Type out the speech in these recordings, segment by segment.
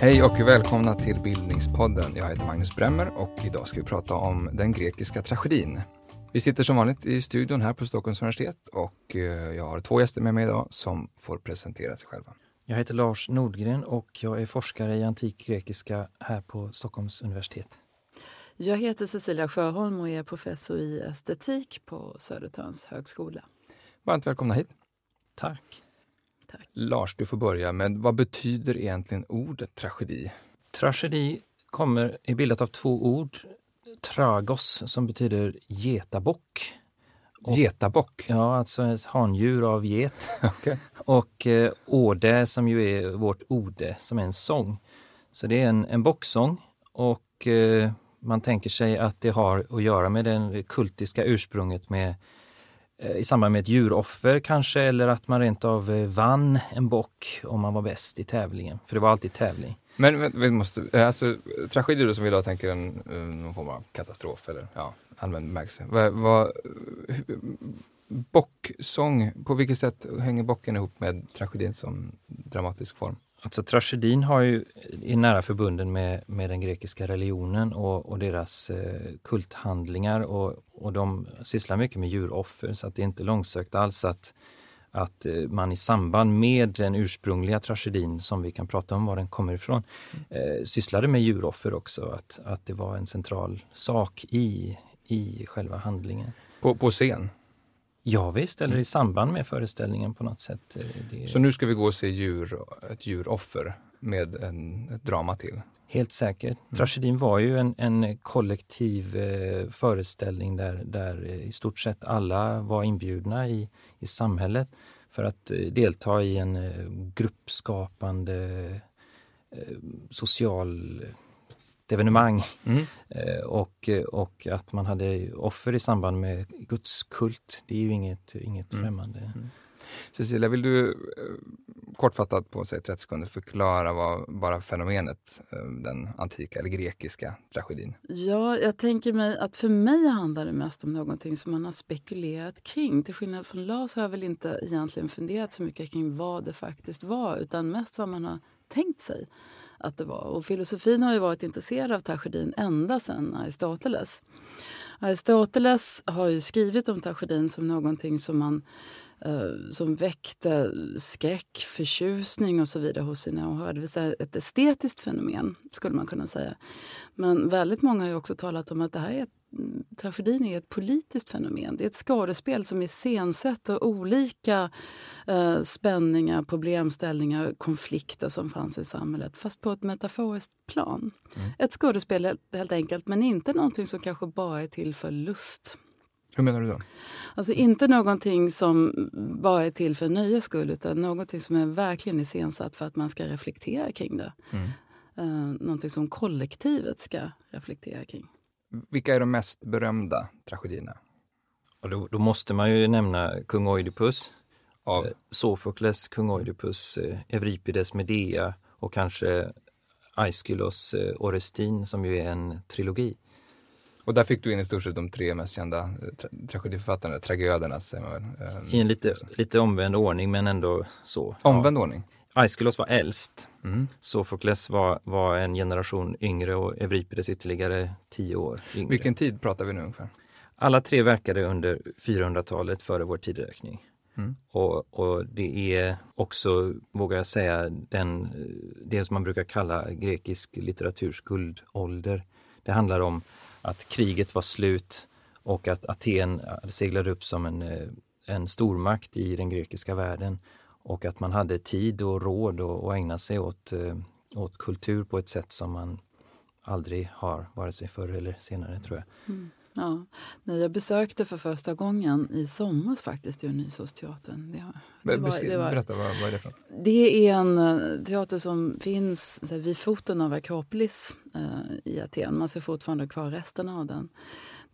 Hej och välkomna till Bildningspodden. Jag heter Magnus Bremmer och idag ska vi prata om den grekiska tragedin. Vi sitter som vanligt i studion här på Stockholms universitet och eh, jag har två gäster med mig idag som får presentera sig själva. Jag heter Lars Nordgren och jag är forskare i antik grekiska här på Stockholms universitet. Jag heter Cecilia Sjöholm och är professor i estetik på Södertörns högskola. Varmt välkomna hit. Tack. Tack. Lars, du får börja med vad betyder egentligen ordet tragedi? Tragedi kommer, är bildat av två ord. Tragos som betyder getabock. Och- Getabock. Ja, alltså ett handjur av get. Okej. Och eh, ode som ju är vårt ode som är en sång. Så det är en, en bocksång och eh, man tänker sig att det har att göra med det kultiska ursprunget med eh, i samband med ett djuroffer kanske eller att man rent av eh, vann en bock om man var bäst i tävlingen. För det var alltid tävling. Men vi måste, eh, alltså, tragedier som vi idag tänker en, någon form av katastrof eller ja, allmän bemärkelse. Bocksång, på vilket sätt hänger bocken ihop med tragedin som dramatisk form? Alltså tragedin har ju, är nära förbunden med, med den grekiska religionen och, och deras eh, kulthandlingar och, och de sysslar mycket med djuroffer så att det är inte långsökt alls att, att eh, man i samband med den ursprungliga tragedin som vi kan prata om var den kommer ifrån eh, sysslade med djuroffer också, att, att det var en central sak i, i själva handlingen. På, på scen. Ja visst, eller i samband med föreställningen på något sätt. eh, Det, Så nu ska vi gå och se djur, ett djuroffer med en, ett drama till. Helt säkert. Tragedin var ju en, en kollektiv eh, föreställning där, där eh, i stort sett alla var inbjudna i, i samhället för att eh, delta i en eh, gruppskapande eh, social evenemang Mm. eh, och, och att man hade offer i samband med gudskult. Det är ju inget, inget Mm. främmande. Cecilia, vill du eh, kortfattat på säg 30 sekunder förklara vad bara fenomenet, eh, den antika eller grekiska tragedin? Ja, jag tänker mig att för mig handlar det mest om någonting som man har spekulerat kring. Till skillnad från Lars har jag väl inte egentligen funderat så mycket kring vad det faktiskt var utan mest vad man har tänkt sig att det var. Och filosofin har ju varit intresserad av tragedin ända sedan Aristoteles. Aristoteles har ju skrivit om tragedin som någonting som man eh, som väckte skräck, förtjusning och så vidare hos sina åhörare. Det vill säga ett estetiskt fenomen, skulle man kunna säga. Men väldigt många har ju också talat om att det här är ett, tragedin är ett politiskt fenomen. Det är ett skådespel som iscensätter olika eh, spänningar, problemställningar, konflikter som fanns i samhället, fast på ett metaforiskt plan. Ett skådespel helt- helt enkelt, men inte någonting som kanske bara är till för lust. Hur menar du då? Alltså inte någonting som bara är till för nöjes skull utan någonting som är verkligen iscensatt för att man ska reflektera kring det. Mm. Eh, någonting som kollektivet ska reflektera kring. Vilka är de mest berömda tragedierna? Och då, då måste man ju nämna kung Oidipus, Av, Eh, Sofokles, kung Oidipus, eh, Euripides Medea och kanske Aeschylos eh, Orestin som ju är en trilogi. och där fick du in i stort sett de tre mest kända tra- tragediförfattarna, tragöderna säger man väl? I en lite, lite omvänd ordning men ändå så. Omvänd ordning? Ja. Aeschylos var äldst. Mm. Sofokles var, var en generation yngre och Euripides ytterligare tio år yngre. Vilken tid pratar vi nu ungefär? Alla tre verkade under 400-talet före vår tideräkning. Mm. Och, och det är också, vågar jag säga, den, det som man brukar kalla grekisk litteraturs guldålder. Det handlar om att kriget var slut och att Aten seglade upp som en, eh, en stormakt i den grekiska världen och att man hade tid och råd att ägna sig åt, eh, åt kultur på ett sätt som man aldrig har, vare sig förr eller senare tror jag. Ja, när jag besökte för första gången i somras faktiskt Dionysosteatern. Det, det, var, det, var, Berätta, vad, vad är det för det är en eh, teater som finns här, vid foten av Akropolis eh, i Aten. Man ser fortfarande kvar resterna av den.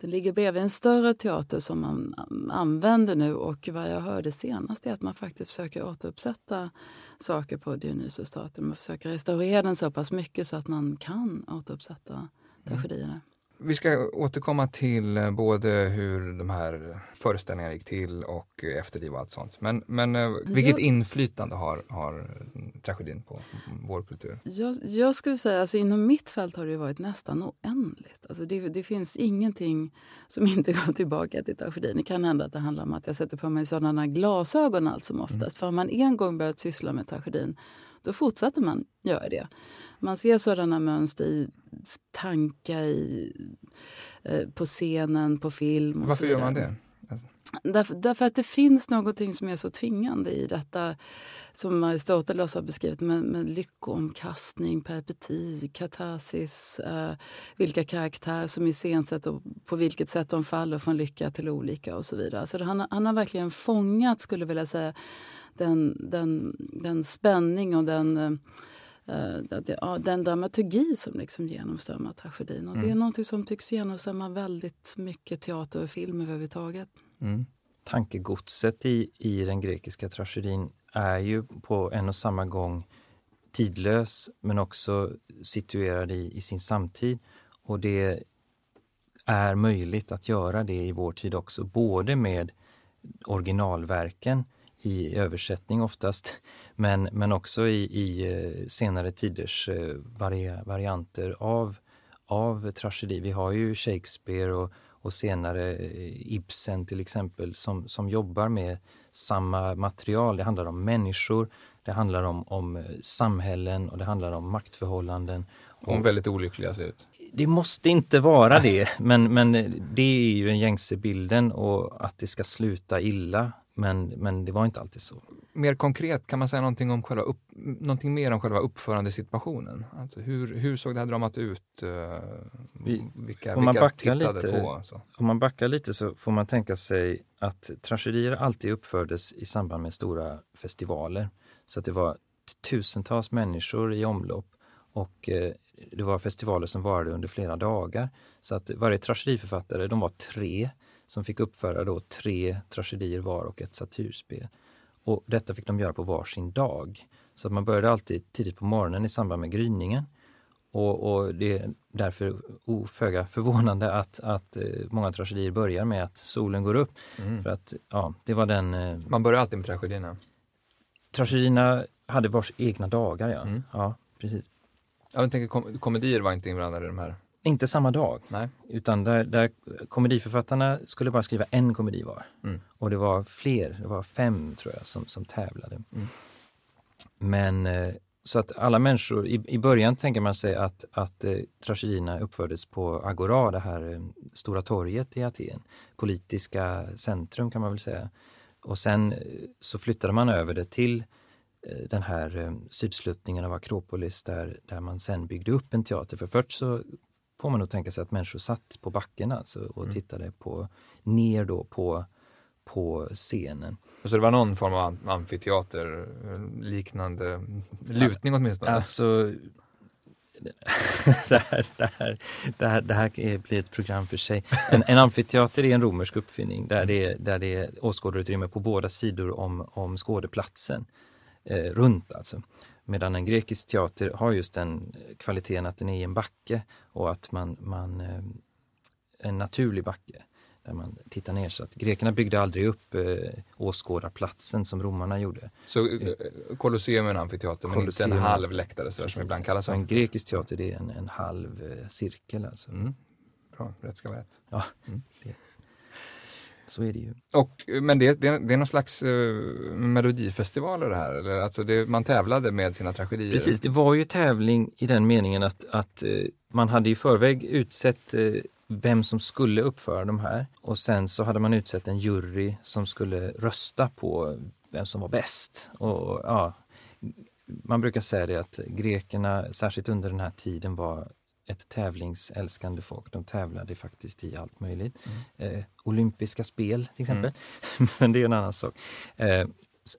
Den ligger bredvid en större teater som man an- använder nu och vad jag hörde senast är att man faktiskt försöker återuppsätta saker på Dionysosteatern. Man försöker restaurera den så pass mycket så att man kan återuppsätta tragedierna. Vi ska återkomma till eh, både hur de här föreställningarna gick till och efterliv och allt sånt. Men, men eh, vilket inflytande har, har tragedin på vår kultur? Jag, jag skulle säga, alltså inom mitt fält har det varit nästan oändligt. Alltså det, det, finns ingenting som inte går tillbaka till tragedin. Det kan hända att det handlar om att jag sätter på mig sådana glasögon allt som oftast. Mm. För har man en gång börjat syssla med tragedin, då fortsätter man göra det. Man ser sådana mönster i tankar, i, eh, på scenen, på film. Och Varför gör man det? Alltså. Därför, därför, att det finns någonting som är så tvingande i detta som Aristoteles har beskrivit med, med lyckoomkastning, peripeti, katarsis, eh, vilka karaktärer som iscensätts och på vilket sätt de faller från lycka till olika och så vidare. Så han, han har verkligen fångat, skulle jag vilja säga, den, den, den spänning och den eh, Uh, den dramaturgi som liksom genomströmmar tragedin. Och mm. Det är mm. något som tycks genomströmma väldigt mycket teater och film överhuvudtaget. Mm. Tankegodset i, i den grekiska tragedin är ju på en och samma gång tidlös men också situerad i, i sin samtid. Och det är möjligt att göra det i vår tid också, både med originalverken i översättning oftast, men, men också i, i eh, senare tiders eh, vari, varianter av, av tragedi. Vi har ju Shakespeare och, och senare eh, Ibsen till exempel som, som jobbar med samma material. Det handlar om människor, det handlar om, om samhällen och det handlar om maktförhållanden. Om väldigt olyckliga ser ut. Det måste inte vara det, men, men det är ju den gängse bilden och att det ska sluta illa men, men det var inte alltid så. Mer konkret, kan man säga någonting, om själva upp, någonting mer om själva uppförandesituationen? Alltså hur, hur såg det här dramat ut? Vi, vilka om man vilka backar lite, på? Så? Om man backar lite så får man tänka sig att tragedier alltid uppfördes i samband med stora festivaler. Så att det var tusentals människor i omlopp och eh, det var festivaler som varade under flera dagar. Så att varje tragediförfattare, de var tre som fick uppföra då tre tragedier var och ett satyrspel. Och detta fick de göra på varsin dag. Så att man började alltid tidigt på morgonen i samband med gryningen. Och, och det är därför föga förvånande att, att eh, många tragedier börjar med att solen går upp. Mm. För att, ja, det var den... Eh, man börjar alltid med tragedierna? Tragedierna hade vars egna dagar, ja. Mm. ja precis. Jag tänker kom komedier var inte inblandade i de här? Inte samma dag, Nej. utan där, där komediförfattarna skulle bara skriva en komedi var. Mm. Och det var fler, det var fem tror jag, som, som tävlade. Mm. Men eh, så att alla människor, i, i början tänker man sig att, att eh, tragedierna uppfördes på Agora, det här eh, stora torget i Aten. Politiska centrum kan man väl säga. Och sen eh, så flyttade man över det till eh, den här eh, sydsluttningen av Akropolis där, där man sen byggde upp en teater. För först så får man nog tänka sig att människor satt på backen alltså och mm. tittade på, ner då på, på scenen. Så det var någon form av amfiteater, liknande lutning åtminstone? Alltså, det, här, det, här, det, här, det här blir ett program för sig. En, en amfiteater är en romersk uppfinning där det är, där det är åskådarutrymme på båda sidor om, om skådeplatsen. Eh, runt alltså. Medan en grekisk teater har just den kvaliteten att den är i en backe och att man, man eh, en naturlig backe där man tittar ner. Så att grekerna byggde aldrig upp eh, åskådarplatsen som romarna gjorde. Så eh, Colosseum är en amfiteater men inte en halv läktare så som ibland kallas så en grekisk teater det är en, en halv eh, cirkel alltså. Mm. Bra, rätt ska vara rätt. Ja, mm. Så är det ju. Och, men det, det, det är någon slags uh, melodifestivaler det här? Eller? Alltså det, man tävlade med sina tragedier? Precis, det var ju tävling i den meningen att, att uh, man hade i förväg utsett uh, vem som skulle uppföra de här och sen så hade man utsett en jury som skulle rösta på vem som var bäst. Och, ja, man brukar säga det att grekerna, särskilt under den här tiden, var ett tävlingsälskande folk. De tävlade faktiskt i allt möjligt. Mm. Eh, olympiska spel till exempel. Mm. men det är en annan sak. Eh,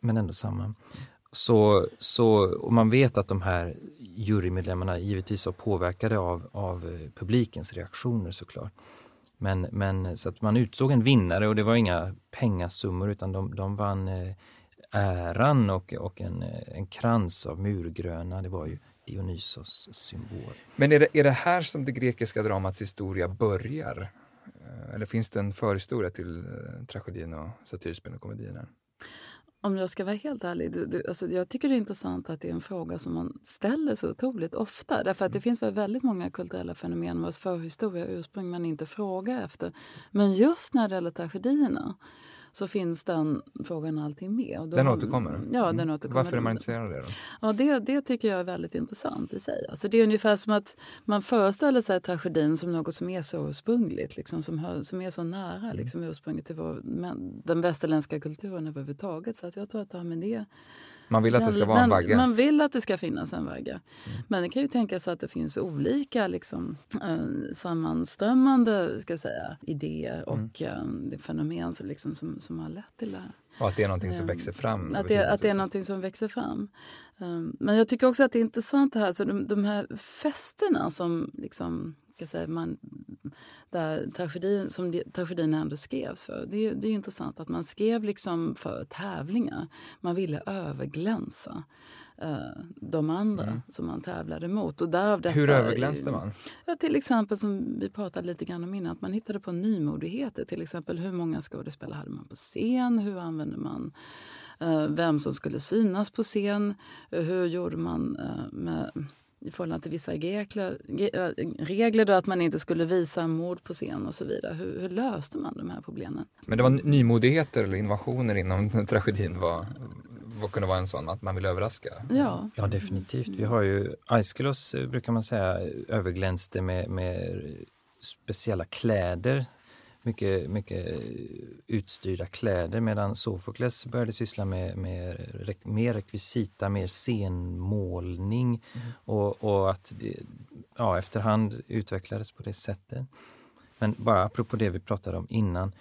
men ändå samma. Så, så man vet att de här jurymedlemmarna givetvis var påverkade av, av eh, publikens reaktioner såklart. Men, men så att man utsåg en vinnare och det var inga pengasummor utan de, de vann eh, äran och, och en, en krans av murgröna. Det var ju Dionysos symbol. Men är det, är det här som det grekiska dramats historia börjar? Eh, eller finns det en förhistoria till eh, tragedin och satyrspel och komedierna? Om jag ska vara helt ärlig, du, du, alltså jag tycker det är intressant att det är en fråga som man ställer så otroligt ofta. Därför att det finns väl väldigt många kulturella fenomen vars förhistoria och ursprung man inte frågar efter. Men just när det gäller tragedierna så finns den frågan alltid med. Och då, den återkommer? Ja, den mm. återkommer. Varför är man intresserad av det? Då? Ja, det, det tycker jag är väldigt intressant i sig. Alltså det är ungefär som att man föreställer sig tragedin som något som är så ursprungligt, liksom, som, hör, som är så nära mm. liksom, ursprunget till vår, den västerländska kulturen överhuvudtaget. Så att jag tror att det har med det man vill att det ska vara en vagga? Man vill att det ska finnas en vagga. Mm. Men det kan ju tänkas att det finns olika liksom, äh, sammanströmmande ska säga, idéer mm. och äh, fenomen som, liksom, som, som har lett till det här. Och att det är någonting som växer fram? Att det, att det är någonting som växer fram. Men jag tycker också att det är intressant det här, så de, de här festerna som liksom ska säga, man, där tragedin, som tragedin ändå skrevs för. Det, det är intressant att man skrev liksom för tävlingar. Man ville överglänsa eh, de andra mm. som man tävlade mot. Och detta, Hur överglänste man? Ja, till exempel som vi pratade lite grann om innan, att man hittade på nymodigheter. Till exempel hur många skådespelare hade man på scen? Hur använde man eh, vem som skulle synas på scen? Hur gjorde man eh, med i förhållande till vissa regler, regler då att man inte skulle visa mord på scen och så vidare. Hur, hur, löste man de här problemen? Men det var nymodigheter eller innovationer inom tragedin var, vad kunde vara en sån, att man vill överraska? Ja, ja definitivt. Vi har ju Aeschylus eh, brukar man säga överglänste med, med speciella kläder mycket, mycket utstyrda kläder medan Sofokles började syssla med, med mer rekvisita, mer scenmålning mm. och, och att det, ja, efterhand utvecklades på det sättet. Men bara apropå det vi pratade om innan,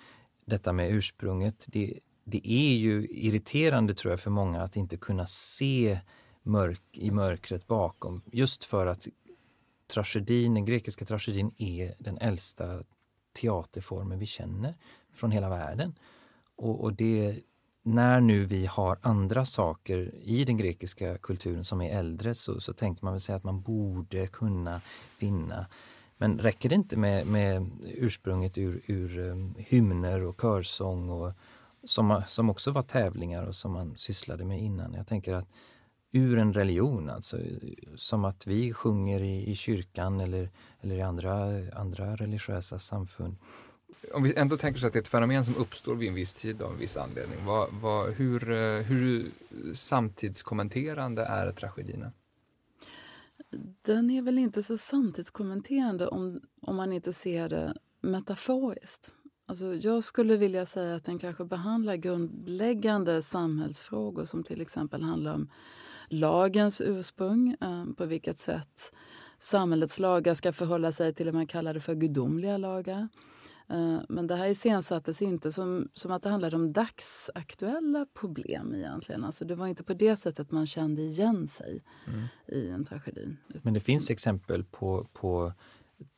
detta med ursprunget. Det, det är ju irriterande tror jag för många att inte kunna se mörk, i mörkret bakom. Just för att tragedin, den grekiska tragedin är den äldsta teaterformer vi känner från hela världen. Och, och, det, när nu vi har andra saker i den grekiska kulturen som är äldre så, så tänker man väl säga att man borde kunna finna men räcker det inte med, med ursprunget ur, ur um, hymner och körsång och, som, som också var tävlingar och som man sysslade med innan. Jag tänker att ur en religion, alltså som att vi sjunger i, i kyrkan eller, eller i andra, andra religiösa samfund. Om vi ändå tänker oss att det är ett fenomen som uppstår vid en viss tid av en viss anledning, vad, vad, hur, hur samtidskommenterande är tragedierna? Den är väl inte så samtidskommenterande om, om man inte ser det metaforiskt. Alltså jag skulle vilja säga att den kanske behandlar grundläggande samhällsfrågor som till exempel handlar om lagens ursprung, eh, på vilket sätt samhällets lagar ska förhålla sig till det man kallar det för gudomliga lagar. Eh, men det här iscensattes inte som, som att det handlade om dagsaktuella problem egentligen. Alltså det var inte på det sättet man kände igen sig mm. i en tragedi. Men det finns exempel på, på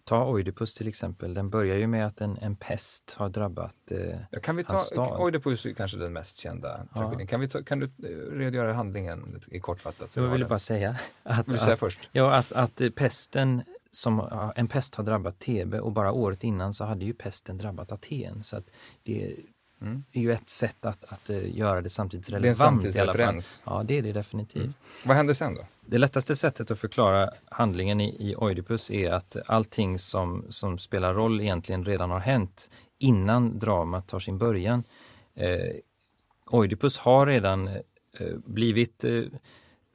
Ta Oidipus till exempel, den börjar ju med att en, en pest har drabbat eh, ja, Kan vi ta, stad. Oidipus är kanske den mest kända tragedin. Kan, vi ta, kan du eh, redogöra handlingen i kortfattat? Jag vill bara säga att, vill att, först? Ja, att, att pesten som, en pest har drabbat Thebe och bara året innan så hade ju pesten drabbat Aten. Så att det mm. är ju ett sätt att, att uh, göra det samtidigt relevant. Det är en samtidsreferens. Ja, det är det definitivt. Mm. Vad händer sen då? Det lättaste sättet att förklara handlingen i, i Oidipus är att allting som, som spelar roll egentligen redan har hänt innan dramat tar sin början. Eh, Oidipus har redan eh, blivit eh,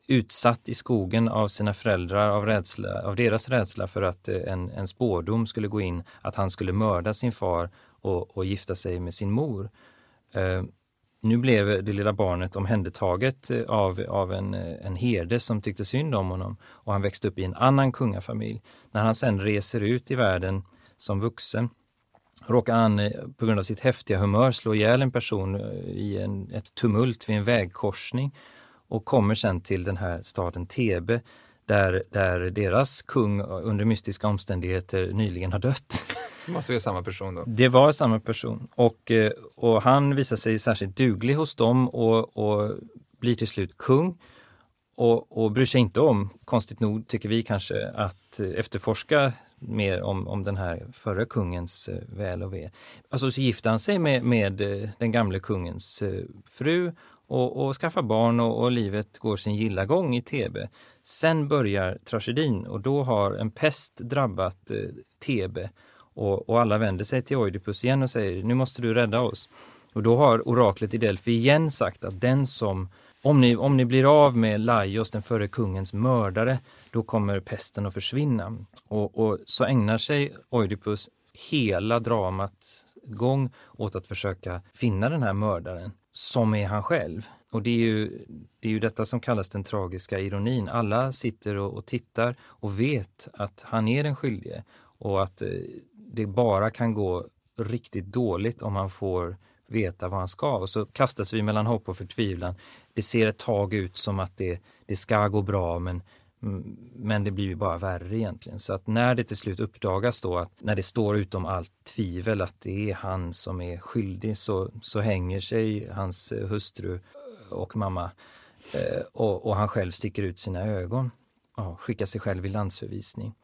utsatt i skogen av sina föräldrar av, rädsla, av deras rädsla för att eh, en, en spårdom skulle gå in att han skulle mörda sin far och, och gifta sig med sin mor. Eh, nu blev det lilla barnet omhändertaget eh, av, av en, eh, en herde som tyckte synd om honom och han växte upp i en annan kungafamilj. När han sen reser ut i världen som vuxen råkar han eh, på grund av sitt häftiga humör slå ihjäl en person i en, ett tumult vid en vägkorsning och kommer sen till den här staden Tebe där, där deras kung under mystiska omständigheter nyligen har dött. Det måste vara samma person då? Det var samma person och, eh, och han visar sig särskilt duglig hos dem och, och blir till slut kung. och, och bryr sig inte om, konstigt nog tycker vi kanske, att efterforska mer om, om den här förre kungens eh, väl och ve. Alltså så gifter han sig med, med eh, den gamle kungens fru och, och skaffar barn och, och, livet går sin gilla gång i Tebe. Sen börjar tragedin och då har en pest drabbat eh, Tebe och, och alla vänder sig till Oidipus igen och säger nu måste du rädda oss. Och då har oraklet i Delfi igen sagt att den som om ni, om ni blir av med Laios, den förre kungens mördare, då kommer pesten att försvinna. Och, och så ägnar sig Oidipus hela dramat gång åt att försöka finna den här mördaren, som är han själv. Och det är ju, det är ju detta som kallas den tragiska ironin. Alla sitter och, och tittar och vet att han är den skyldige och att eh, det bara kan gå riktigt dåligt om han får veta vad han ska. Och så kastas vi mellan hopp och förtvivlan. Det ser ett tag ut som att det, det ska gå bra men, Mm, men det blir ju bara värre egentligen. Så att när det till slut uppdagas då att när det står utom allt tvivel att det är han som är skyldig så, så hänger sig hans eh, hustru eh, och mamma eh, och, och han själv sticker ut sina ögon. och skickar sig själv i landsförvisning.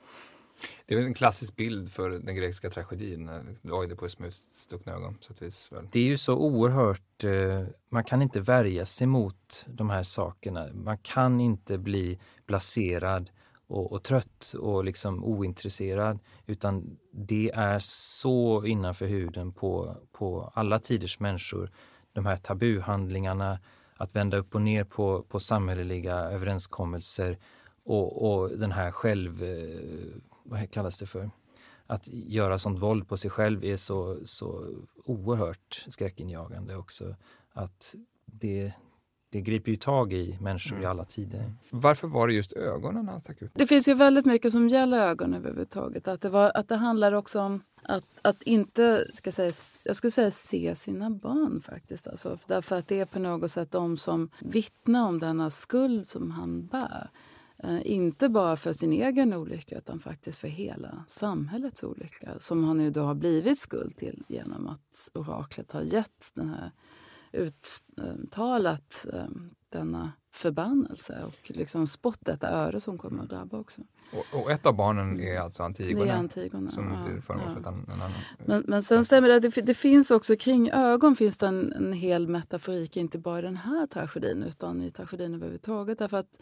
Det är en klassisk bild för den grekiska tragedin, Oidipus med stuckna ögon. Så vis, Det är ju så oerhört, eh, man kan inte värja sig mot de här sakerna. Man kan inte bli blaserad och, och, trött och liksom ointresserad utan det är så innanför huden på, på alla tiders människor. De här tabuhandlingarna, att vända upp och ner på, på samhälleliga överenskommelser och, och den här själv eh, vad kallas det för? Att göra sånt våld på sig själv är så, så oerhört skräckinjagande också. Att det, det griper ju tag i människor mm. i alla tider. Varför var det just ögonen han stack ut? Det finns ju väldigt mycket som gäller ögon överhuvudtaget. Att det, var, att det handlar också om att, att inte, ska säga, jag skulle säga se sina barn faktiskt. Alltså, därför att det är på något sätt de som vittnar om denna skuld som han bär. Eh, inte bara för sin egen olycka utan faktiskt för hela samhällets olycka som han nu då har blivit skuld till genom att oraklet har gett den här uttalat eh, denna förbannelse och liksom spott detta öre som kommer att drabba också. Och, och ett av barnen är alltså Antigone? Det är Antigone, som ja, blir föremål för en, en annan... Men, men sen stämmer det, det, det finns också kring ögon finns det en, en hel metaforik, inte bara i den här tragedin utan i tragedin överhuvudtaget. Därför att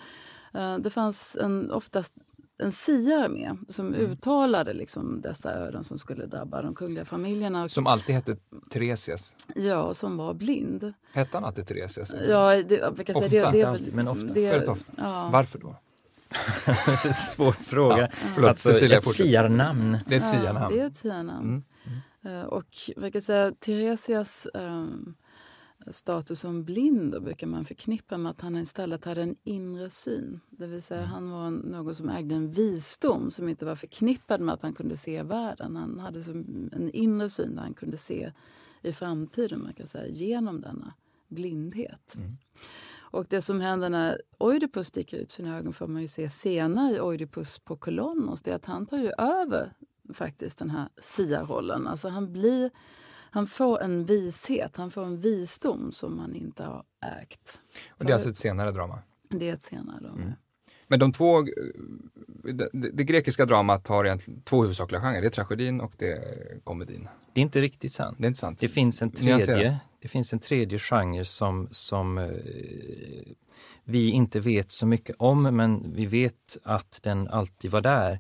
det fanns en, oftast en siare med som mm. uttalade liksom dessa öden som skulle drabba de kungliga familjerna. Som alltid hette Theresias? Ja, som var blind. Hette han alltid Theresias? Ja, det, jag kan ofta? Säga, det, det, alltid, men ofta. Det, Väldigt ofta. Ja. Varför då? Svår fråga. Ja, förlåt, alltså, Cecilia, ett siarnamn. Det är ett siarnamn. Ja, det är ett siarnamn. Mm. Mm. Och vad kan säga, Theresias um, status som blind då brukar man förknippa med att han istället hade en inre syn. Det vill säga mm. han var någon som ägde en visdom som inte var förknippad med att han kunde se världen. Han hade som en inre syn där han kunde se i framtiden man kan säga, genom denna blindhet. Mm. Och det som händer när Oidipus sticker ut sina ögon får man ju se senare i Oidipus på Kolonos, det är att han tar ju över faktiskt den här sia-rollen. Alltså han blir han får en vishet, han får en visdom som han inte har ägt. Och det är alltså ett senare drama? Det är ett senare drama. Mm. Men de två, det, det, grekiska dramat har egentligen två huvudsakliga genrer, det är tragedin och det är komedin. Det är inte riktigt sant. Det, är inte sant. det finns en tredje, det finns en tredje genre som, som eh, vi inte vet så mycket om, men vi vet att den alltid var där.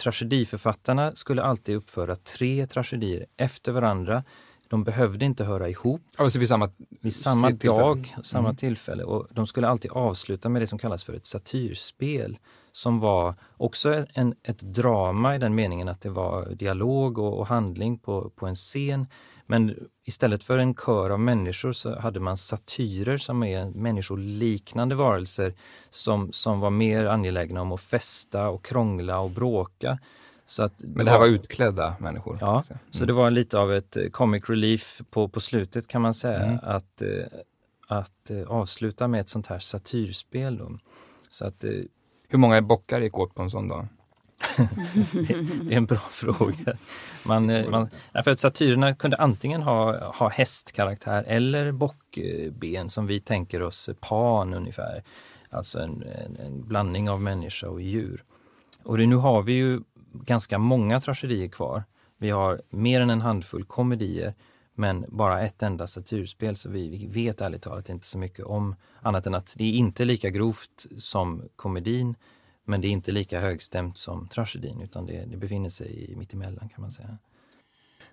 Tragediförfattarna skulle alltid uppföra tre tragedier efter varandra. De behövde inte höra ihop. Alltså vid samma, vid samma tillfälle. dag, samma mm. tillfälle. Och de skulle alltid avsluta med det som kallas för ett satyrspel. Som var också en, ett drama i den meningen att det var dialog och, och handling på, på en scen. Men istället för en kör av människor så hade man satyrer som är människoliknande varelser som, som var mer angelägna om att festa och krångla och bråka. Så att Men det här var, var utklädda människor? Ja, mm. så det var lite av ett eh, comic relief på, på slutet kan man säga. Mm. Att, eh, att eh, avsluta med ett sånt här satyrspel. Då. Så att, Hur många bockar gick åt på en sån dag? det, är en bra fråga. Man, eh, man, för att satyrerna kunde antingen ha, ha hästkaraktär eller bockben som vi tänker oss eh, Pan ungefär. Alltså en, en, en blandning av människa och djur. Och det, nu har vi ju ganska många tragedier kvar. Vi har mer än en handfull komedier men bara ett enda satyrspel så vi, vi vet ärligt talat inte så mycket om annat än att det är inte lika grovt som komedin men det är inte lika högstämt som tragedin utan det, det befinner sig mittemellan kan man säga.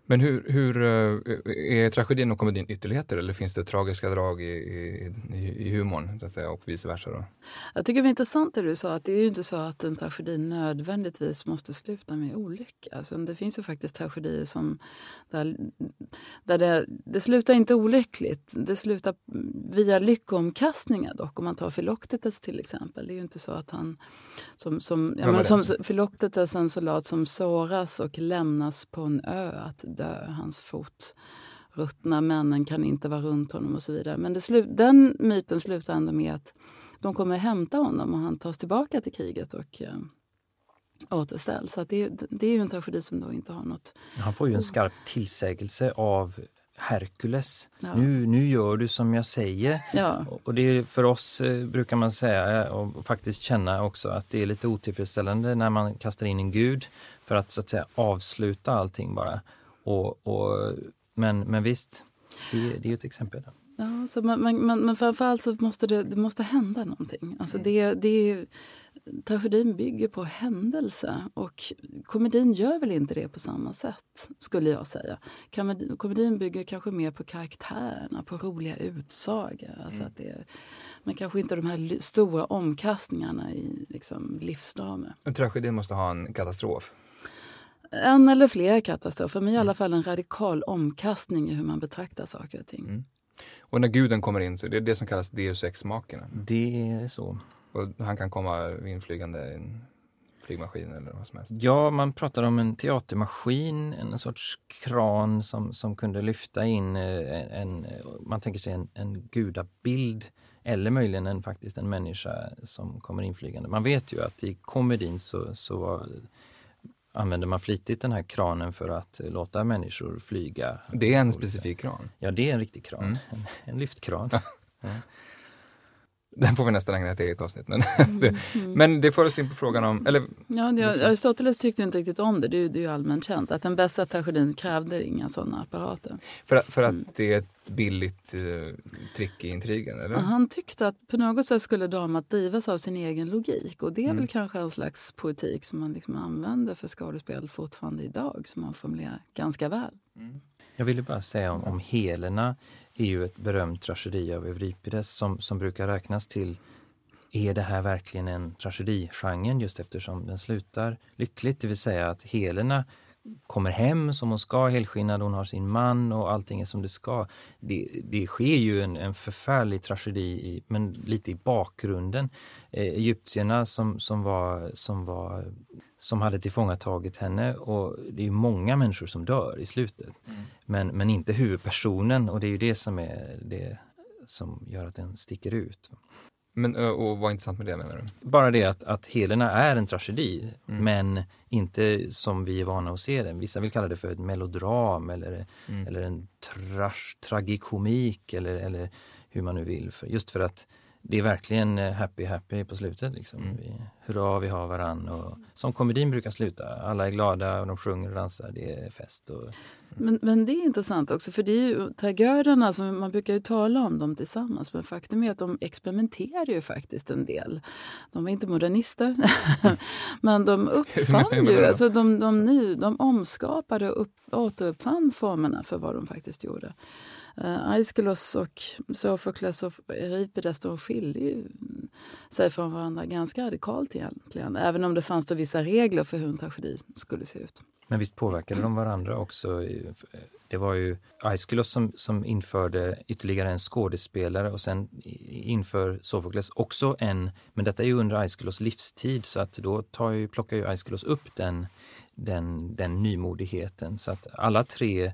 Men hur, hur eh, är tragedin och komedin ytterligheter eller finns det tragiska drag i, i, i humorn så att säga, och vice versa? Då? Jag tycker det var intressant det du sa att det är ju inte så att en tragedi nödvändigtvis måste sluta med olycka. Alltså, det finns ju faktiskt tragedier som där, där det, det slutar inte olyckligt. Det slutar via lyckomkastningar dock. Om man tar Filoktetes till exempel. Det är ju inte så att han som, som, ja, men, som Filoktetes en soldat som såras och lämnas på en ö att dö. Hans fot ruttnar, männen kan inte vara runt honom och så vidare. Men den myten slutar ändå med att de kommer hämta honom och han tas tillbaka till kriget och eh, återställs. Så det, det är ju en tragedi som då inte har något... Han får ju en skarp tillsägelse av Herkules. Ja. Nu, nu gör du som jag säger. Ja. Och det är för oss eh, brukar man säga och faktiskt känna också att det är lite otillfredsställande när man kastar in en gud för att så att säga avsluta allting bara. Och, och men, men visst, det, det är ett exempel. Ja, så man, man, men framförallt så måste det, det måste hända någonting. Alltså mm. det, det, tragedin bygger på händelse och komedin gör väl inte det på samma sätt, skulle jag säga. Komedin bygger kanske mer på karaktärerna, på roliga utsagor. Alltså mm. att det, men kanske inte de här stora omkastningarna i liksom, livsdrama. Tragedin måste ha en katastrof? En eller flera katastrofer, men i alla mm. fall en radikal omkastning i hur man betraktar saker och ting. Mm. Och när guden kommer in, så det är det som kallas deus ex-makerna? Det är så. Och han kan komma inflygande i en flygmaskin eller vad som helst? Ja, man pratar om en teatermaskin, en sorts kran som, som kunde lyfta in eh, en, man tänker sig en, en gudabild eller möjligen en, faktiskt en människa som kommer inflygande. Man vet ju att i komedin så, så använder man flitigt den här kranen för att låta människor flyga. Det är en specifik kran? Ja, det är en riktig kran, mm. en, en lyftkran. ja. Den får vi nästan ägna ett eget avsnitt. Men, mm, mm. men det får oss in på frågan om... Eller, ja, Aristoteles tyckte inte riktigt om det, det är, det är ju allmänt känt. Att den bästa tragedin krävde inga sådana apparater. För, för att mm. det är ett billigt uh, trick i intrigen? Eller? Han tyckte att på något sätt skulle dramat drivas av sin egen logik. Och det är mm. väl kanske en slags poetik som man liksom använder för skådespel fortfarande idag, som man formulerar ganska väl. Mm. Jag ville bara säga om, om Helena är ju ett berömt tragedi av Euripides som, som brukar räknas till är det här verkligen en tragedigenre just eftersom den slutar lyckligt, det vill säga att Helena kommer hem som hon ska, helskinnad, hon har sin man och allting är som det ska. Det, det sker ju en, en förfärlig tragedi, i, men lite i bakgrunden. Eh, egyptierna som, som, var, som, var, som hade tillfångatagit henne och det är många människor som dör i slutet. Mm. Men, men inte huvudpersonen och det är ju det som är det som gör att den sticker ut. Men, och vad intressant med det menar du? Bara det att, att Helena är en tragedi, mm. men inte som vi är vana att se den. Vissa vill kalla det för ett melodram eller, mm. eller en trash, tragikomik eller, eller hur man nu vill. För, just för att det är verkligen eh, happy happy på slutet. Liksom. Mm. Vi, hurra, vi har varann. Och, som komedin brukar sluta. Alla är glada och de sjunger och dansar. Det är fest. Och, men, men det är intressant också, för det är ju tragöderna, alltså, man brukar ju tala om dem tillsammans, men faktum är att de experimenterar ju faktiskt en del. De var inte modernister, men de uppfann ju, alltså de, de, ny, de omskapade och upp, återuppfann formerna för vad de faktiskt gjorde. Eh, uh, Aeschylus och Sofokles och Euripides de skiljer sig från varandra ganska radikalt egentligen. Även om det fanns då vissa regler för hur en tragedi skulle se ut. Men visst påverkade de varandra också? Det var ju Aeschylus som, som införde ytterligare en skådespelare och sen inför Sofokles också en, men detta är ju under Aeschylus livstid så att då tar ju, plockar ju Aeschylus upp den, den, den nymodigheten. Så att alla tre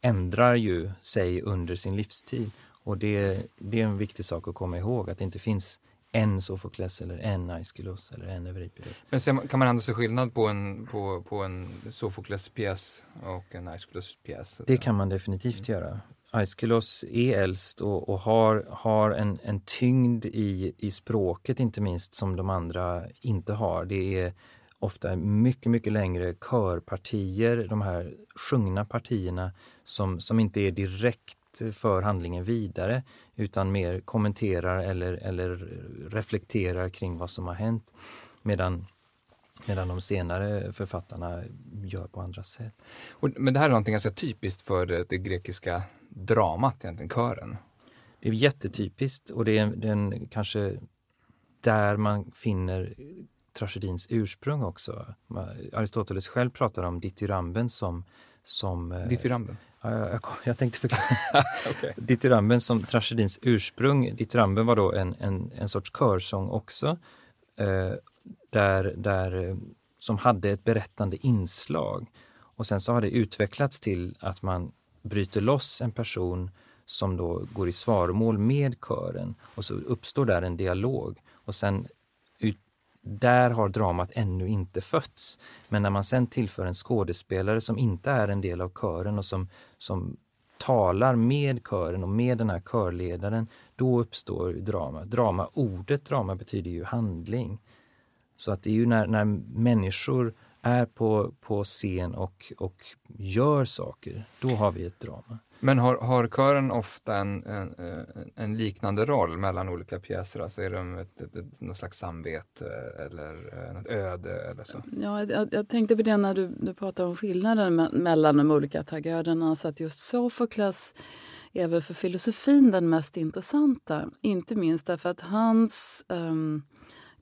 ändrar ju sig under sin livstid. Och det, det är en viktig sak att komma ihåg, att det inte finns en Sofokles eller en Aeschylus eller en Euripides. Men kan man ändå se skillnad på en, på, på en Sofokles-pjäs och en Aeschylus-pjäs? Det kan man definitivt mm. göra. Aeschylus är äldst och, och, har, har en, en tyngd i, i språket inte minst som de andra inte har. Det är ofta mycket, mycket längre körpartier, de här sjungna partierna som, som inte är direkt för handlingen vidare utan mer kommenterar eller, eller reflekterar kring vad som har hänt. Medan Medan de senare författarna gör på andra sätt. Men det här är någonting ganska typiskt för det, grekiska dramat, egentligen, kören. Det är jättetypiskt och det är, det är en, kanske där man finner tragedins ursprung också. Aristoteles själv pratar om dithyramben som... som eh, dithyramben? Jag, jag, jag tänkte förklara. okay. Dithyramben som tragedins ursprung. Dithyramben var då en, en, en sorts körsång också. Eh, där, där, som hade ett berättande inslag. Och sen så har det utvecklats till att man bryter loss en person som då går i svaromål med kören och så uppstår där en dialog. Och sen där har dramat ännu inte fötts. Men när man sen tillför en skådespelare som inte är en del av kören och som, som talar med kören och med den här körledaren, då uppstår drama. Drama, ordet drama betyder ju handling. Så att det är ju när, när människor är på, på scen och, och gör saker, då har vi ett drama. Men har, har kören ofta en, en, en, liknande roll mellan olika pjäser? Alltså är de ett, ett, ett, något slags samvete eller ett öde eller så? Ja, jag, jag tänkte på det när du, du pratade om skillnaden me mellan de olika tragöderna. Så att just Sofokles är väl för filosofin den mest intressanta. Inte minst därför att hans um,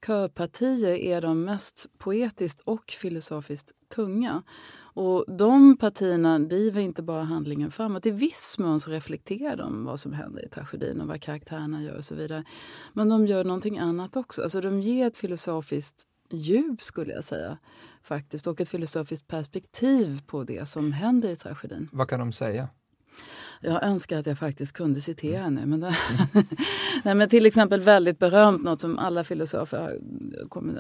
körpartier är de mest poetiskt och filosofiskt tunga. Och de partierna driver inte bara handlingen framåt. I viss mån så reflekterar de vad som händer i tragedin och vad karaktärerna gör och så vidare. Men de gör någonting annat också. Alltså de ger ett filosofiskt djup skulle jag säga. faktiskt Och ett filosofiskt perspektiv på det som händer i tragedin. Vad kan de säga? Jag önskar att jag faktiskt kunde citera nu. Men, det, Nej, men till exempel väldigt berömt, något som alla filosofer,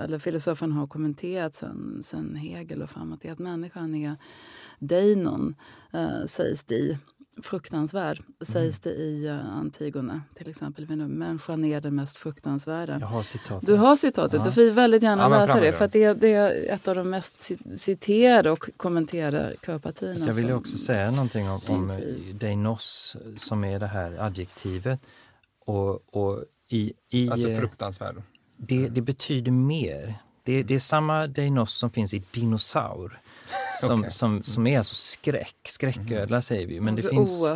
eller filosoferna har kommenterat sen, sen Hegel och framåt, är att människan är deinon, äh, sägs det fruktansvärd, sägs det i uh, Antigone till exempel. Människan är den mest fruktansvärda. Jag har citatet. Du har citatet, ja. du får väldigt gärna ja, läsa det. För det, det, är ett av de mest citerade och kommenterade körpartierna. Jag vill också säga någonting om, om deinos som är det här adjektivet. Och, och i, i, alltså fruktansvärd? Det, det betyder mer. Det, det är samma deinos som finns i dinosaur. Som, okay. som, som är alltså skräck, skräcködla säger vi. Men det finns,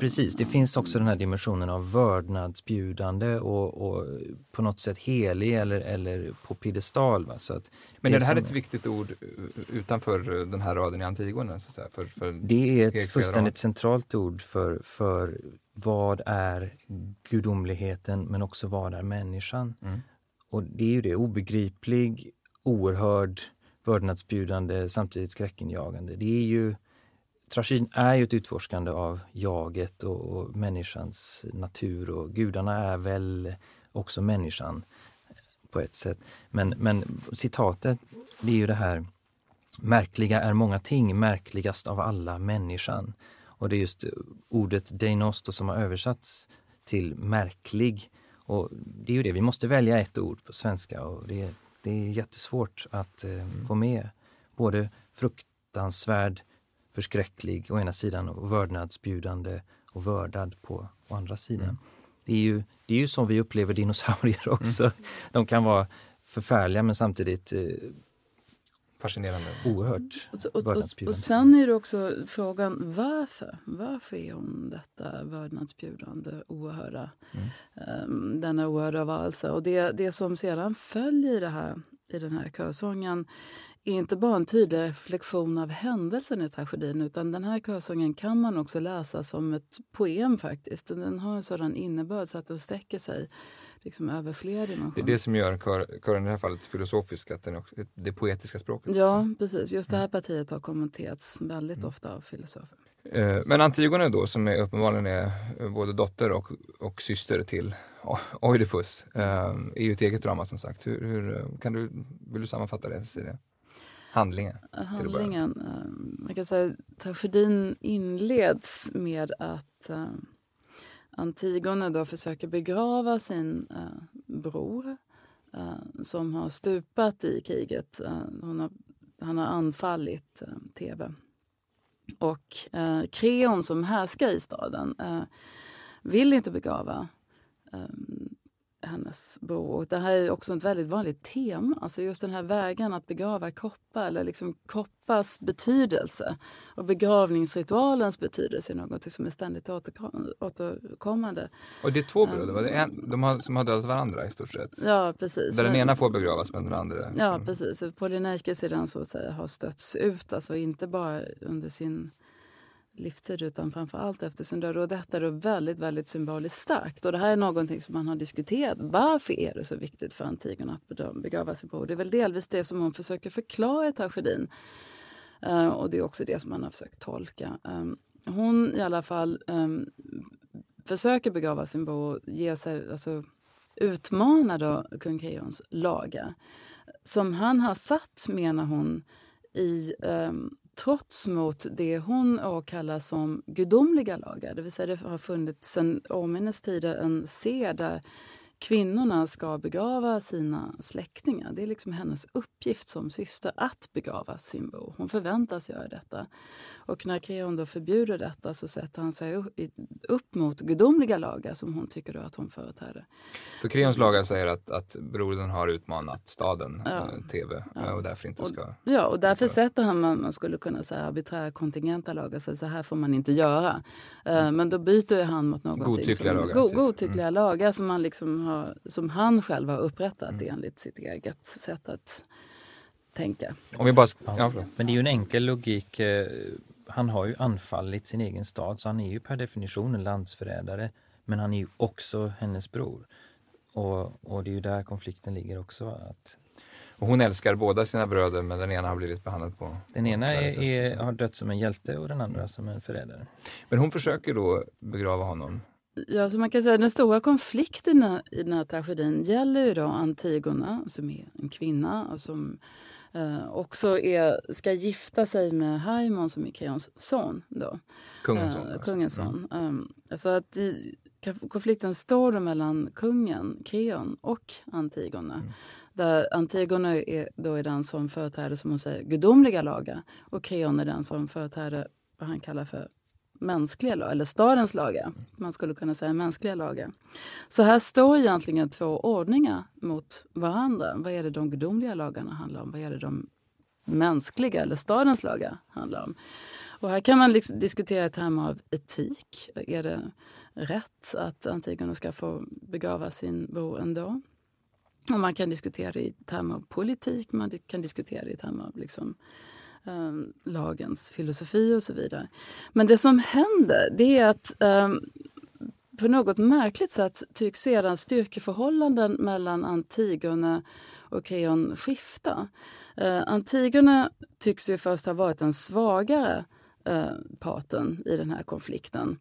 precis, det finns också den här dimensionen av vördnadsbjudande och, och på något sätt helig eller, eller på piedestal. Va? Så att Men är det här ett viktigt ord utanför den här raden i Antigone? Så för, för det är ett fullständigt centralt ord för, för vad är gudomligheten men också vad är människan? Mm. Och det är ju det, obegriplig, oerhörd, vördnadsbjudande, samtidigt skräckinjagande. Det är ju, tragedin är ju ett utforskande av jaget och, och människans natur och gudarna är väl också människan på ett sätt. Men, men citatet, det är ju det här Märkliga är många ting, märkligast av alla människan. Och det är just ordet deinosto som har översatts till märklig. Och det är ju det, vi måste välja ett ord på svenska och det det är jättesvårt att eh, mm. få med både fruktansvärd, förskräcklig å ena sidan och vördnadsbjudande och vördad på å andra sidan. Mm. Det, är ju, det är ju så vi upplever dinosaurier också. Mm. De kan vara förfärliga men samtidigt eh, Fascinerande. Oerhört och, och, och, och sen är det också frågan varför? Varför är hon detta vördnadsbjudande, oerhörda, mm. um, denna oerhörda varelse? Och det, det som sedan följer i, det här, i den här körsången är inte bara en tydlig reflektion av händelsen i tragedin utan den här körsången kan man också läsa som ett poem faktiskt. Den har en sådan innebörd så att den sträcker sig liksom över fler dimensioner. Det är det som gör kören i det här fallet filosofisk, att den, det poetiska språket. Ja, precis. Just det här mm. partiet har kommenterats väldigt mm. ofta av filosofer. Eh, men Antigone då, som är, uppenbarligen är både dotter och, och syster till Oidipus, eh, är ju ett eget drama som sagt. Hur, hur, kan du, vill du sammanfatta det, Cecilia? handlingen. handlingen. Man kan säga att tragedin inleds med att Antigone då försöker begrava sin eh, bror eh, som har stupat i kriget. Eh, hon har, han har anfallit Tebe. Och eh, Kreon som härskar i staden eh, vill inte begrava eh, hennes bror. Det här är också ett väldigt vanligt tema. Alltså just den här vägen att begrava kroppar, eller liksom kroppars betydelse och begravningsritualens betydelse är något som är ständigt återkommande. Och det är två bröder, var det en, de har, som har dödat varandra i stort sett? Ja, precis. Där den ena får begravas men den andra... Liksom. Ja, precis. Polyneikes är den så att säga har stötts ut, alltså inte bara under sin livstid utan framför allt efter sin död. Och detta är väldigt, väldigt symboliskt starkt. Och det här är någonting som man har diskuterat. Varför är det så viktigt för Antigone att begrava sin bror? Det är väl delvis det som hon försöker förklara i tragedin. Uh, och det är också det som man har försökt tolka. Um, hon i alla fall um, försöker begrava sin bror och ge sig, alltså, utmana då kung Keons lagar. Som han har satt, menar hon, i um, trots mot det hon kallar som gudomliga lagar. Det vill säga det har funnits sedan åminnes tider en sed där kvinnorna ska begrava sina släktingar. Det är liksom hennes uppgift som syster att begrava sin bror. Hon förväntas göra detta. Och när Kreon då förbjuder detta så sätter han sig upp mot gudomliga lagar som hon tycker då att hon företräder. För Kreons lagar säger att, att brodern har utmanat staden, ja. äh, TV, ja. och därför inte ska... Och, ja, och därför sätter han, man, man skulle kunna säga, arbiträra kontingenta lagar. Så, så här får man inte göra. Uh, men då byter han mot någonting godtyckliga som, lagar. Go, typ. godtyckliga mm. lagar som, man liksom har, som han själv har upprättat mm. enligt sitt eget sätt att tänka. Om vi bara... Ja, men det är ju en enkel logik. Eh, han har ju anfallit sin egen stad så han är ju per definition en landsförrädare. Men han är ju också hennes bror. Och, och det är ju där konflikten ligger också. Att och hon älskar båda sina bröder men den ena har blivit behandlad på Den ena är, är, har dött som en hjälte och den andra som en förrädare. Men hon försöker då begrava honom? Ja, så man kan säga den stora konflikten i den här tragedin gäller ju då Antigona som är en kvinna och som eh, också är, ska gifta sig med Haimon som är Kreons son. Då. Kungens son. Eh, kungens son. Mm. Um, alltså att i, konflikten står då mellan kungen, Kreon, och Antigone. Mm. Där Antigone är, då är den som företräder som hon säger, gudomliga lagar och Kreon är den som företräder vad han kallar för mänskliga lagar, eller stadens lagar. Man skulle kunna säga mänskliga lagar. Så här står egentligen två ordningar mot varandra. Vad är det de gudomliga lagarna handlar om? Vad är det de mänskliga eller stadens lagar handlar om? Och här kan man liksom diskutera i termer av etik. Är det rätt att Antigone ska få begrava sin bror ändå? Och man kan diskutera i termer av politik, man kan diskutera i termer av liksom, eh, lagens filosofi och så vidare. Men det som händer det är att eh, på något märkligt sätt tycks sedan styrkeförhållanden mellan Antigone och Kreon skifta. Eh, Antigone tycks ju först ha varit den svagare eh, parten i den här konflikten.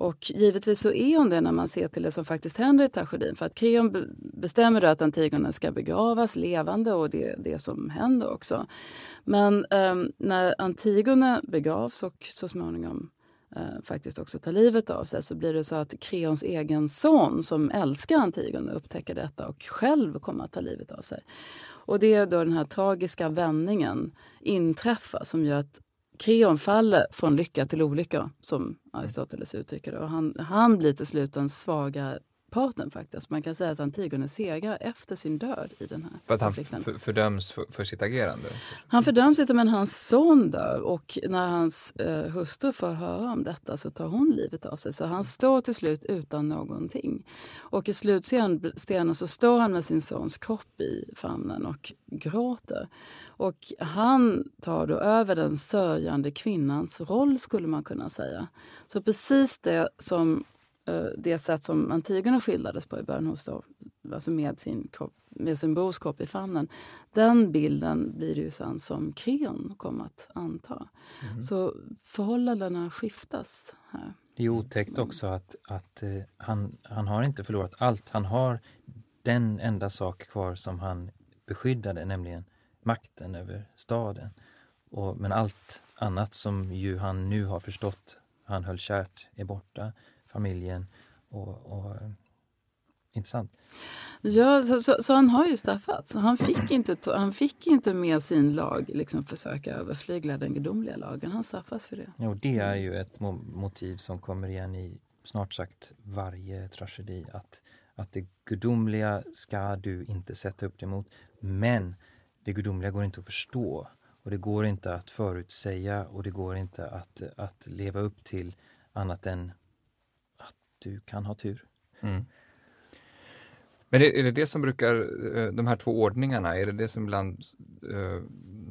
Och givetvis så är hon det när man ser till det som faktiskt händer i tragedin. För att Kreon bestämmer att Antigone ska begravas levande och det är det som händer också. Men eh, när Antigone begravs och så småningom eh, faktiskt också tar livet av sig så blir det så att Kreons egen son som älskar Antigone upptäcker detta och själv kommer att ta livet av sig. Och det är då den här tragiska vändningen inträffar som gör att Kreon faller från lycka till olycka, som Aristoteles uttrycker det. Och han, han blir till slut den svaga parten faktiskt. Man kan säga att Antigone segrar efter sin död i den här För att han fördöms för, för, sitt agerande? Han fördöms inte men hans son dör och när hans eh, hustru får höra om detta så tar hon livet av sig. Så han står till slut utan någonting. Och i slutstenen så står han med sin sons kropp i famnen och gråter. Och han tar då över den sörjande kvinnans roll skulle man kunna säga. Så precis det som det sätt som Antigone skildrades på i början hos då, alltså med sin, kropp, med sin kropp i famnen. Den bilden blir det ju sen som Kreon kom att anta. Mm. Så förhållandena skiftas här. Det är otäckt också att, att uh, han, han har inte förlorat allt. Han har den enda sak kvar som han beskyddade, nämligen makten över staden. Och, men allt annat som ju han nu har förstått, han höll kärt, är borta. Familjen och, och intressant. Ja, så, så, så, han har ju straffats. Han fick inte, han fick inte med sin lag liksom försöka överflygla den gudomliga lagen. Han straffas för det. Och det är ju ett motiv som kommer igen i snart sagt varje tragedi. Att, att det gudomliga ska du inte sätta upp dig mot. Men det gudomliga går inte att förstå. Och det går inte att förutsäga och det går inte att, att leva upp till annat än du kan ha tur. Mm. Men är det det som brukar, eh, de här två ordningarna, är det det som ibland eh,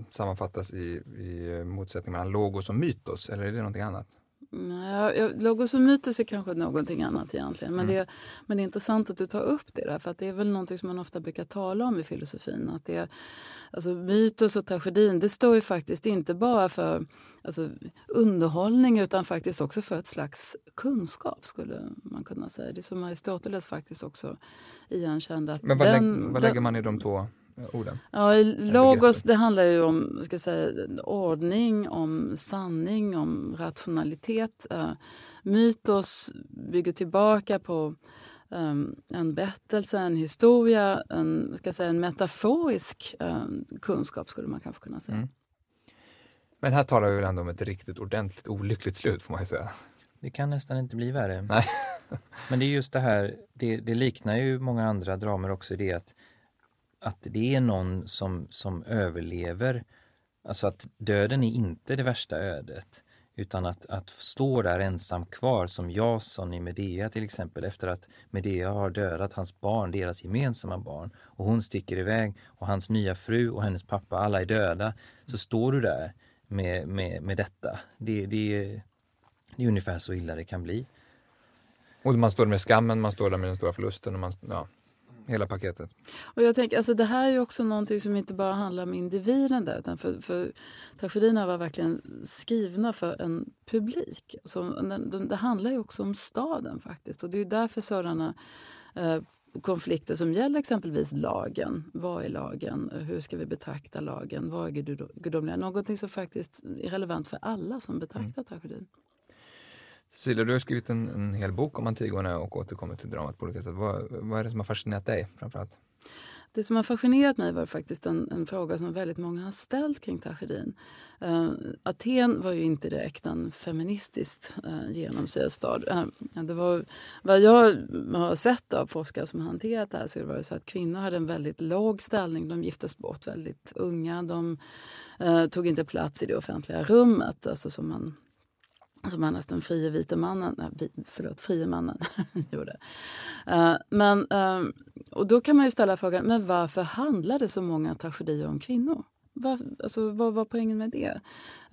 sammanfattas i, i motsättning mellan logos och mytos, eller är det någonting annat? Ja, logos och mytos är kanske någonting annat egentligen. Men, mm. det, men det är intressant att du tar upp det där, för att det är väl någonting som man ofta brukar tala om i filosofin. Att det, alltså mytos och tragedin, det står ju faktiskt inte bara för alltså, underhållning utan faktiskt också för ett slags kunskap skulle man kunna säga. Det är som Aristoteles faktiskt också igenkände. Att men vad, den, lägg, vad lägger man i de två orden? Ja, logos det handlar ju om ska säga, ordning, om sanning, om rationalitet. Uh, mytos bygger tillbaka på um, en berättelse, en historia, en, ska säga, en metaforisk um, kunskap skulle man kanske kunna säga. Mm. Men här talar vi väl ändå om ett riktigt ordentligt olyckligt slut får man ju säga. Det kan nästan inte bli värre. Nej. Men det är just det här, det, det liknar ju många andra dramer också i det att att det är någon som, som överlever. Alltså att döden är inte det värsta ödet. Utan att, att stå där ensam kvar som Jason i Medea till exempel efter att Medea har dödat hans barn, deras gemensamma barn. Och hon sticker iväg och hans nya fru och hennes pappa, alla är döda. Så står du där med, med, med detta. Det, det, det är ungefär så illa det kan bli. Och man står där med skammen, man står där med den stora förlusten. Och man, ja hela paketet. Och jag tänker, alltså det här är också någonting som inte bara handlar om individen där, utan för, för tragedierna var verkligen skrivna för en publik. Så det, det handlar ju också om staden faktiskt och det är därför sådana eh, konflikter som gäller exempelvis lagen. Vad är lagen? Hur ska vi betrakta lagen? Vad är gudomliga? Någonting som faktiskt är relevant för alla som betraktar mm. tragedin. Cecilia, du har skrivit en, en hel bok om Antigone och återkommit till dramat på olika sätt. Vad, vad är det som har fascinerat dig framförallt? Det som har fascinerat mig var faktiskt en, en fråga som väldigt många har ställt kring tragedin. Uh, Aten var ju inte direkt en feministiskt eh, uh, genomsyrad stad. Uh, det var, vad jag har sett av forskare som hanterat det här så var det så att kvinnor hade en väldigt låg ställning. De giftes bort väldigt unga. De uh, tog inte plats i det offentliga rummet, alltså som man som annars den frie vita mannen, nej, förlåt, frie mannen gjorde. Uh, men, uh, och då kan man ju ställa frågan, men varför handlar det så många tragedier om kvinnor? Var, alltså, vad var poängen med det?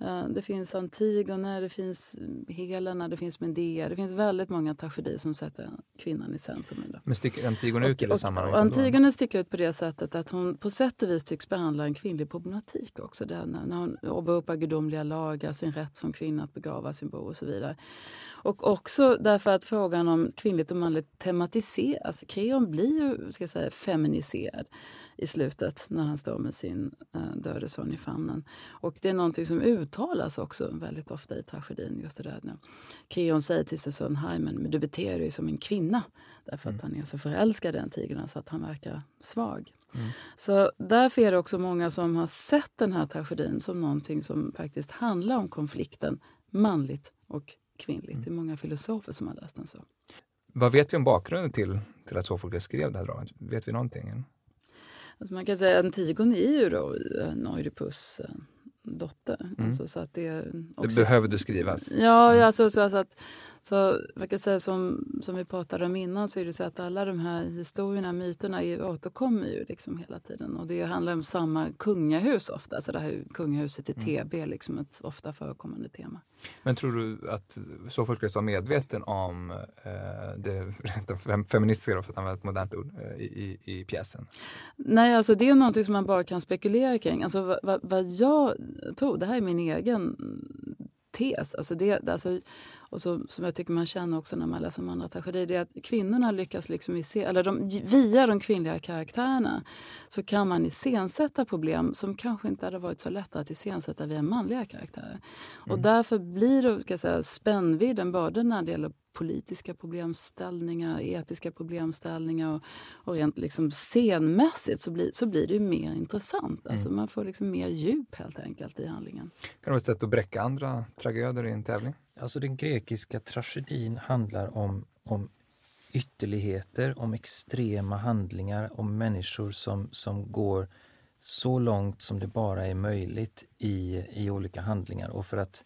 Uh, det finns Antigone, det finns Helena, det finns Medea. Det finns väldigt många tragedier som sätter kvinnan i centrum. Då. Men sticker Antigone ut i det sammanhanget? Antigone sticker ut på det sättet att hon på sätt och vis tycks behandla en kvinnlig problematik också. Där, när hon åberopar gudomliga lagar, sin rätt som kvinna att begrava sin bror och så vidare. Och också därför att frågan om kvinnligt och manligt tematiseras. Kreon blir ju ska säga, feminiserad i slutet när han står med sin uh, döde son i famnen. Och det är någonting som uttalas också väldigt ofta i tragedin. Just det där när Kreon säger till sin son Hymen, men du beter dig som en kvinna. Därför mm. att han är så förälskad i den tigern så att han verkar svag. Mm. Så därför är det också många som har sett den här tragedin som någonting som faktiskt handlar om konflikten manligt och kvinnligt. Mm. Det är många filosofer som har läst den så. Vad vet vi om bakgrunden till, till att Sofokles skrev det här dramat? Vet vi någonting? Alltså man kan säga att Antigone är ju då eh, en Oidipus eh, dotter. Mm. Alltså, så att det, också, det behövde skrivas? Ja, mm. alltså, så, alltså att, så, man kan säga som, som vi pratade om innan så är det så att alla de här historierna, myterna är, återkommer ju liksom hela tiden. Och det handlar om samma kungahus ofta, alltså det här kungahuset i TB mm. liksom ett ofta förekommande tema. Men tror du att Sofokles var medveten om eh, det feministiska, då, för att använda ett modernt ord, eh, i, i, i pjäsen? Nej, alltså det är någonting som man bara kan spekulera kring. Alltså vad, vad jag tog, det här är min egen tes. Alltså det, alltså, och så, som jag tycker man känner också när man läser om andra tragedier, det är att kvinnorna lyckas liksom ise, eller de, via de kvinnliga karaktärerna så kan man iscensätta problem som kanske inte hade varit så lätta att iscensätta via manliga karaktärer. Mm. Och därför blir det, ska säga, spännvidden både när det gäller politiska problemställningar, etiska problemställningar och, och rent liksom scenmässigt så blir, så blir det mer intressant. Mm. Alltså man får liksom mer djup helt enkelt i handlingen. Kan det vara ett sätt att bräcka andra tragöder i en tävling? Alltså den grekiska tragedin handlar om, om ytterligheter, om extrema handlingar, om människor som, som går så långt som det bara är möjligt i, i olika handlingar. Och för att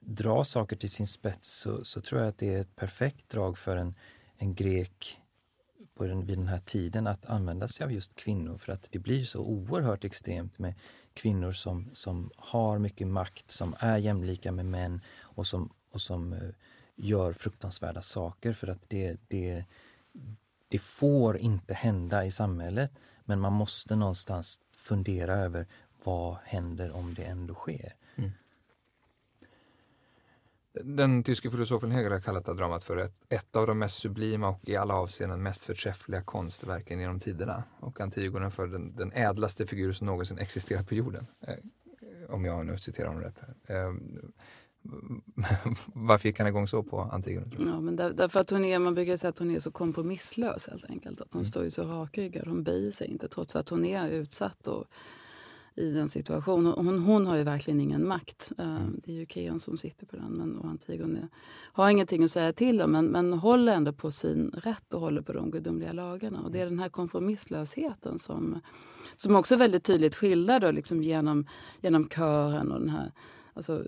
dra saker till sin spets så, så tror jag att det är ett perfekt drag för en, en grek på den, vid den här tiden att använda sig av just kvinnor för att det blir så oerhört extremt med kvinnor som, som har mycket makt, som är jämlika med män och som, och som eh, gör fruktansvärda saker för att det, det, det får inte hända i samhället. Men man måste någonstans fundera över vad händer om det ändå sker. Mm. Den tyske filosofen Hegel har kallat det dramat för ett, ett, av de mest sublima och i alla avseenden mest förträffliga konstverken genom tiderna. Och Antigone för den, den ädlaste figur som någonsin existerat på jorden. Eh, om jag nu citerar honom rätt. Eh, varför gick han igång så på Antigone? Ja, men där, därför att hon är, man brukar säga att hon är så kompromisslös helt enkelt. Att hon mm. står ju så rakryggad, hon böjer sig inte trots att hon är utsatt och i den situationen. Hon, hon har ju verkligen ingen makt. Eh, det är ju Keon som sitter på den men, och Antigone har ingenting att säga till om men, men håller ändå på sin rätt och håller på de gudomliga lagarna. Och det är den här kompromisslösheten som, som också väldigt tydligt skildrar då, liksom genom, genom kören och den här alltså,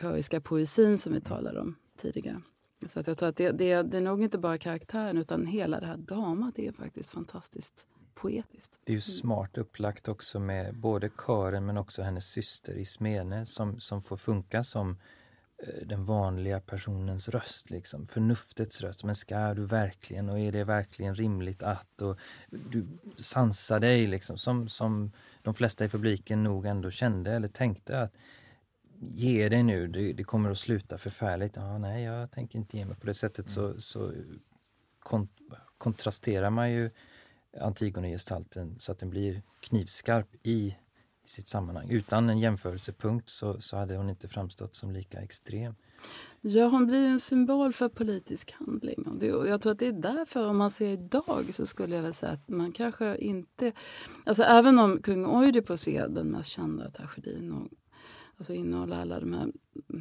köriska poesin som vi talade om tidigare. Så att jag tror att det, det, det är nog inte bara karaktären utan hela det här dramat är faktiskt fantastiskt poetiskt. Det är ju mm. smart upplagt också med både kören men också hennes syster Ismene som, som får funka som eh, den vanliga personens röst, liksom. förnuftets röst. Men ska du verkligen och är det verkligen rimligt att? Och du sansa dig, liksom, som, som de flesta i publiken nog ändå kände eller tänkte att ge dig nu, det, det kommer att sluta förfärligt. Ja, nej, jag tänker inte ge mig. På det sättet mm. så, så kont kontrasterar man ju Antigone-gestalten så att den blir knivskarp i, i sitt sammanhang. Utan en jämförelsepunkt så, så hade hon inte framstått som lika extrem. Ja, hon blir en symbol för politisk handling. Och, det, och jag tror att det är därför, om man ser idag, så skulle jag väl säga att man kanske inte... Alltså även om kung Oidipus är den mest kända tragedin och alltså innehåller alla de här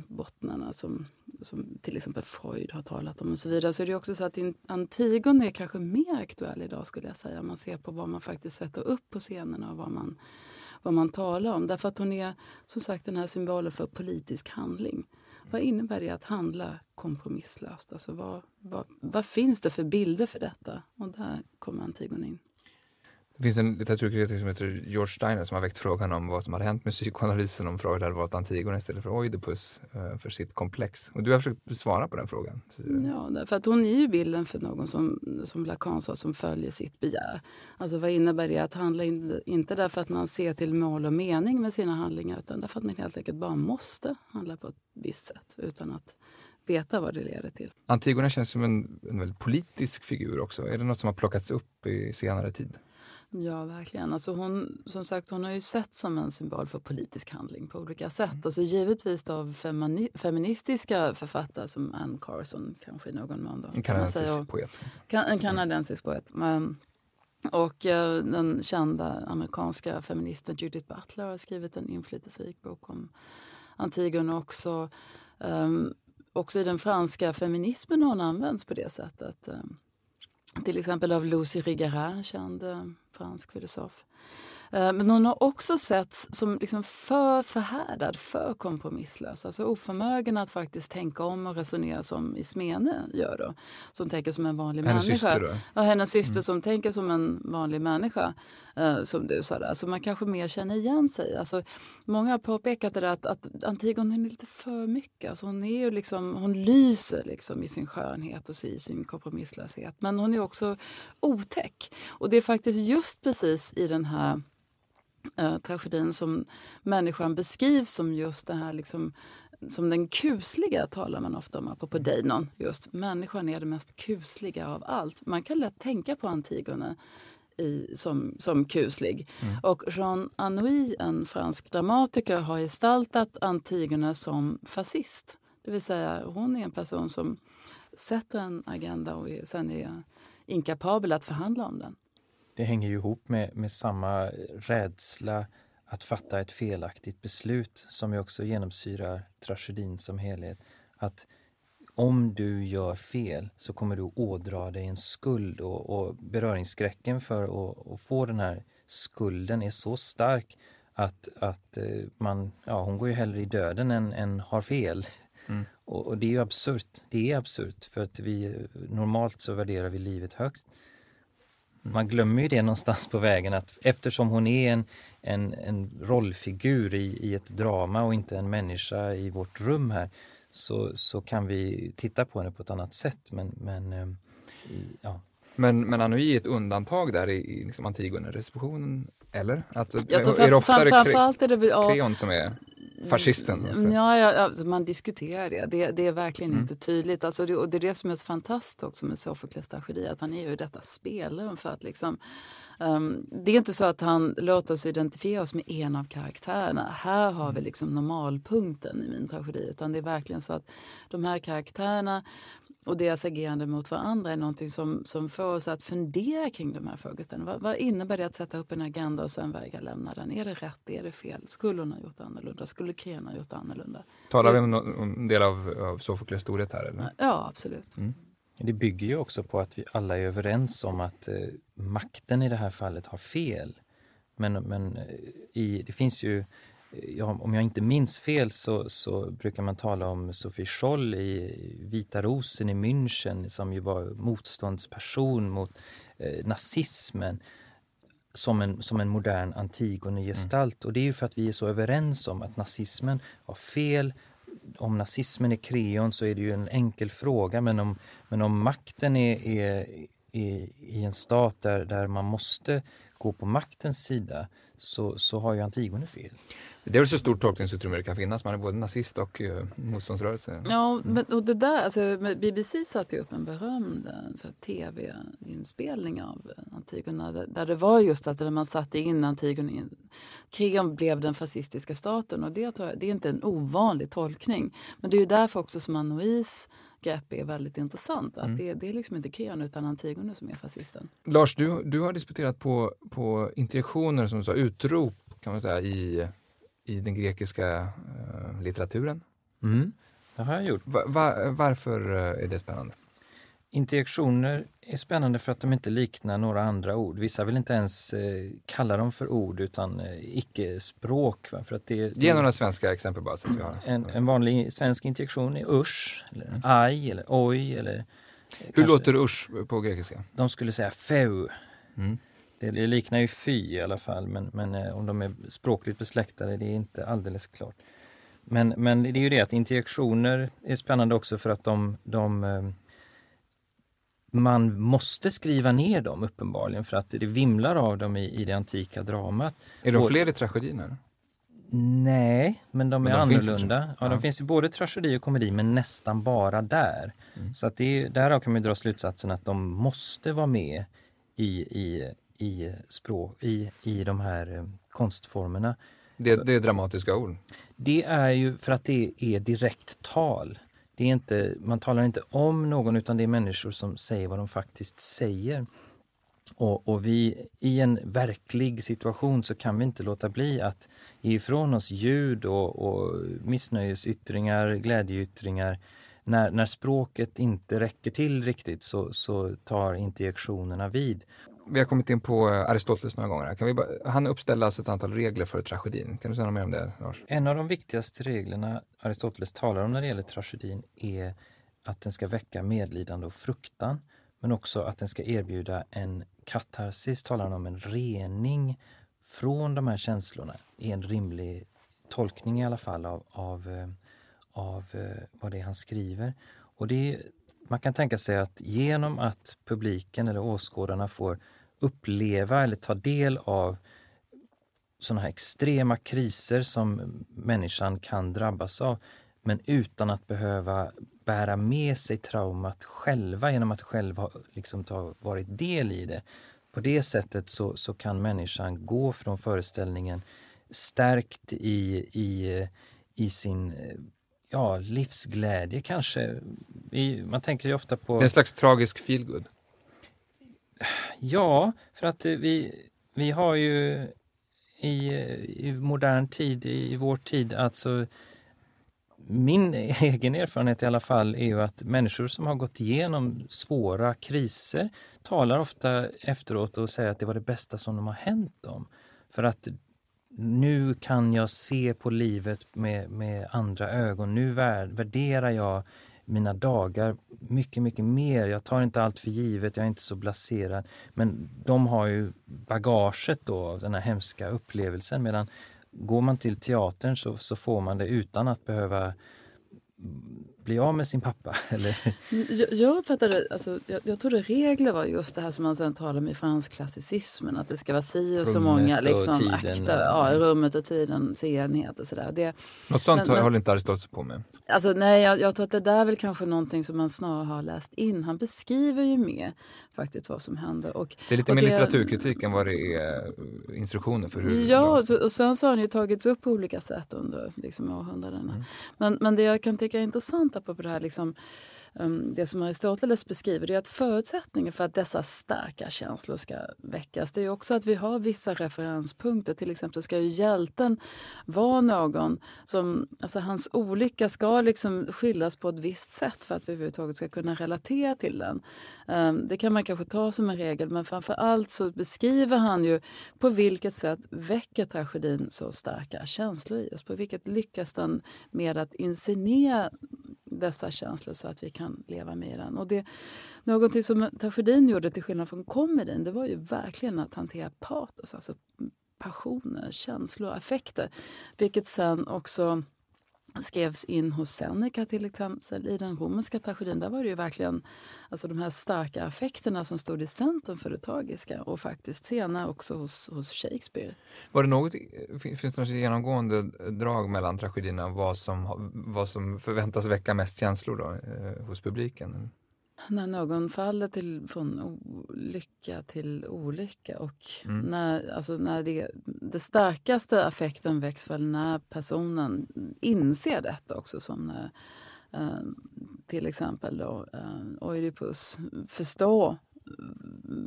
bottnarna som, som till exempel Freud har talat om och så vidare. Så är det också så att Antigone är kanske mer aktuell idag skulle jag säga. Om man ser på vad man faktiskt sätter upp på scenerna och vad man, vad man talar om. Därför att hon är som sagt den här symbolen för politisk handling. Vad innebär det att handla kompromisslöst? Alltså vad, vad, vad finns det för bilder för detta? Och där kommer Antigone in. Det finns en litteraturkritiker som heter George Steiner som har väckt frågan om vad som hade hänt med psykoanalysen om Freud hade valt Antigone istället för Oidipus uh, för sitt komplex. Och du har försökt svara på den frågan. Ja, för att hon är ju bilden för någon som, som Lacan sa, som följer sitt begär. Alltså vad innebär det att handla inte, inte därför att man ser till mål och mening med sina handlingar utan därför att man helt enkelt bara måste handla på ett visst sätt utan att veta vad det leder till. Antigone känns som en, en väldigt politisk figur också. Är det något som har plockats upp i senare tid? Ja, verkligen. Alltså hon, som sagt, hon har ju sett som en symbol för politisk handling på olika sätt. Mm. Och så givetvis av femini, feministiska författare som Anne Carson kanske i någon mån. Då, en kanadensisk poet. Kan, en kanadensisk mm. poet. Men, och eh, den kända amerikanska feministen Judith Butler har skrivit en inflytelserik bok om Antigone också. Um, också i den franska feminismen har hon använts på det sättet. Um, till exempel av Lucy Rigarin, känd eh, fransk filosof. Eh, men hon har också setts som liksom för förhärdad, för kompromisslös. Alltså oförmögen att faktiskt tänka om och resonera som Ismene gör. Då, som tänker som en vanlig hennes människa. Syster då? Ja, hennes syster mm. som tänker som en vanlig människa. Eh, som du sa där. Man kanske mer känner igen sig. Alltså, många har påpekat det där att, att Antigone är lite för mycket. Alltså, hon, är ju liksom, hon lyser liksom i sin skönhet och i sin kompromisslöshet. Men hon är också otäck. Och det är faktiskt just precis i den här eh, tragedin som människan beskrivs som just det här liksom, som den kusliga talar man ofta om, apropå Deinon. Just. Människan är det mest kusliga av allt. Man kan lätt tänka på Antigone i, som, som kuslig. Mm. Och Jean Anouilh, en fransk dramatiker, har gestaltat Antigone som fascist. Det vill säga, hon är en person som sätter en agenda och sen är inkapabel att förhandla om den. Det hänger ju ihop med, med samma rädsla att fatta ett felaktigt beslut som ju också genomsyrar tragedin som helhet. Att om du gör fel så kommer du ådra dig en skuld och, och beröringsskräcken för att, att få den här skulden är så stark att, att eh, man, ja, hon går ju hellre i döden än, än har fel. Mm. Och, och, det är ju absurt. Det är absurt för att vi normalt så värderar vi livet högst. Man glömmer ju det någonstans på vägen att eftersom hon är en, en, en rollfigur i, i ett drama och inte en människa i vårt rum här så, så kan vi titta på henne på ett annat sätt. Men, men, eh, i, ja. men, men Anouilh är ett undantag där i, i liksom Antigone-receptionen, eller? Att, ja, är det oftare framförallt är det, ja, Kreon som är fascisten? Alltså. Ja, ja alltså man diskuterar det. Det, det är verkligen mm. inte tydligt. Alltså det, och det är det som är så fantastiskt också med Sofokles tragedi, att han är ju detta spelrum för att liksom um, det är inte så att han låter oss identifiera oss med en av karaktärerna. Här har vi mm. liksom normalpunkten i min tragedi. Utan det är verkligen så att de här karaktärerna och deras agerande mot varandra är någonting som, som får oss att fundera kring de här frågeställningarna. Vad, vad, innebär det att sätta upp en agenda och sen vägra lämna den? Är det rätt? Är det fel? Skulle hon ha gjort annorlunda? Skulle Kren ha gjort annorlunda? Talar vi om, om en del av, av Sofokles storhet här? Eller? Ja, absolut. Mm. Det bygger ju också på att vi alla är överens om att eh, makten i det här fallet har fel. Men, men eh, i, det finns ju ja, om jag inte minns fel så, så brukar man tala om Sophie Scholl i Vita rosen i München som ju var motståndsperson mot eh, nazismen som en, som en modern Antigone-gestalt. Mm. Och det är ju för att vi är så överens om att nazismen var fel. Om nazismen är kreon så är det ju en enkel fråga men om, men om makten är, är, är i en stat där, där man måste gå på maktens sida så, så har ju Antigone fel. Det är väl så stort tolkningsutrymme det kan finnas. Man är både nazist och uh, motståndsrörelse. Ja, men, och det där, alltså, BBC satte ju upp en berömd eh, tv-inspelning av eh, Antigone där, där det var just att när man satte in Antigone in, Krigen blev den fascistiska staten och det, det är inte en ovanlig tolkning. Men det är ju därför också som Anois grepp är väldigt intressant. Att mm. det, det, är liksom inte Keanu utan Antigone som är fascisten. Lars, du, du har disputerat på, på interjektioner som sa utrop kan man säga i i den grekiska uh, litteraturen. Mm. Det har jag gjort. Va, va, varför uh, är det spännande? Interjektioner är spännande för att de inte liknar några andra ord. Vissa vill inte ens eh, kalla dem för ord utan eh, icke-språk. För att det, Ge några svenska exempel bara. Så vi har. En, en vanlig svensk interjektion är usch, eller mm. aj eller oj. Eller, Hur kanske, låter usch på grekiska? De skulle säga feu. Mm. Det, det liknar ju fy i alla fall men, men eh, om de är språkligt besläktade det är inte alldeles klart. Men, men det är ju det att interjektioner är spännande också för att de, de eh, man måste skriva ner dem uppenbarligen för att det vimlar av dem i, i det antika dramat. Är de fler i tragedin? Nej, men de är men de annorlunda. Finns ja, ja. De finns i både tragedi och komedi men nästan bara där. Mm. Så att det, därav kan man dra slutsatsen att de måste vara med i, i i, språk, i, i de här eh, konstformerna. Det, det är dramatiska ord? Det är ju för att det är direkt tal. Det är inte, man talar inte om någon utan det är människor som säger vad de faktiskt säger. Och, och, vi, i en verklig situation så kan vi inte låta bli att ge ifrån oss ljud och, och missnöjesyttringar, glädjeyttringar. När, när språket inte räcker till riktigt så, så tar interjektionerna vid vi har kommit in på eh, Aristoteles några gånger. Kan vi bara, han uppställer alltså ett antal regler för tragedin. Kan du säga något mer om det, Lars? En av de viktigaste reglerna Aristoteles talar om när det gäller tragedin är att den ska väcka medlidande och fruktan, men också att den ska erbjuda en katarsis, talar han om en rening från de här känslorna, i en rimlig tolkning i alla fall av, av, eh, av eh, vad det är han skriver. Och det, man kan tänka sig att genom att publiken eller åskådarna får uppleva eller ta del av sådana här extrema kriser som människan kan drabbas av. men utan att behöva bära med sig traumat själva genom att själv ha liksom, ta, varit del i det. På det sättet så, så kan människan gå från föreställningen stärkt i, i, i sin ja, livsglädje kanske. I, man tänker ju ofta på... Det är en slags tragisk feelgood. Ja, för att eh, vi, vi har ju i, eh, i modern tid, i vår tid, alltså min egen erfarenhet i alla fall är ju att människor som har gått igenom svåra kriser talar ofta efteråt och säger att det var det bästa som de har hänt dem. För att nu kan jag se på livet med, med andra ögon. Nu värderar jag mina dagar mycket, mycket mer. Jag tar inte allt för givet, jag är inte så blaserad. Men de har ju bagaget då av den här hemska upplevelsen medan går man till teatern så, så får man det utan att behöva bli av med sin pappa? Eller? Jag, jag uppfattade, alltså, jag, jag trodde regler var just det här som man sen talar om i fransk klassicismen, att det ska vara si och så många liksom, akter, och... ja, rummet och tidens enhet och sådär. Det, Något sånt men, håller inte Aristoteles på med? Alltså, nej, jag, jag tror att det där är väl kanske någonting som man snarare har läst in. Han beskriver ju mer faktiskt vad som händer. Och, det är lite mer det, litteraturkritik än vad det är eh, instruktioner för hur... Ja, och, och sen så har han ju tagits upp på olika sätt under liksom, århundradena. Mm. Men, men det jag kan tycka är intressant på det här liksom, Ehm, det som Aristoteles beskriver det är att förutsättningen för att dessa starka känslor ska väckas det är också att vi har vissa referenspunkter. Till exempel ska ju hjälten vara någon som, alltså hans olycka ska liksom skildras på ett visst sätt för att vi överhuvudtaget ska kunna relatera till den. Ehm, det kan man kanske ta som en regel men framför allt så beskriver han ju på vilket sätt väcker tragedin så starka känslor i oss. På vilket lyckas den med att inscenera dessa känslor så att vi kan leva med den. Och det, någonting som tragedin gjorde till skillnad från komedin det var ju verkligen att hantera patos, alltså passioner, känslor, affekter. Vilket sen också skrevs in hos Seneca till exempel i den romerska tragedin. Där var det ju verkligen alltså de här starka affekterna som stod i centrum för det tragiska och faktiskt senare också hos, hos Shakespeare. Var det något, finns det något genomgående drag mellan tragedierna vad som, vad som förväntas väcka mest känslor då, eh, hos publiken? När någon faller till, från lycka till olycka. Och mm. när, alltså när det, det starkaste affekten väcks väl när personen inser detta också. Som när eh, till exempel då, eh, Oidipus förstår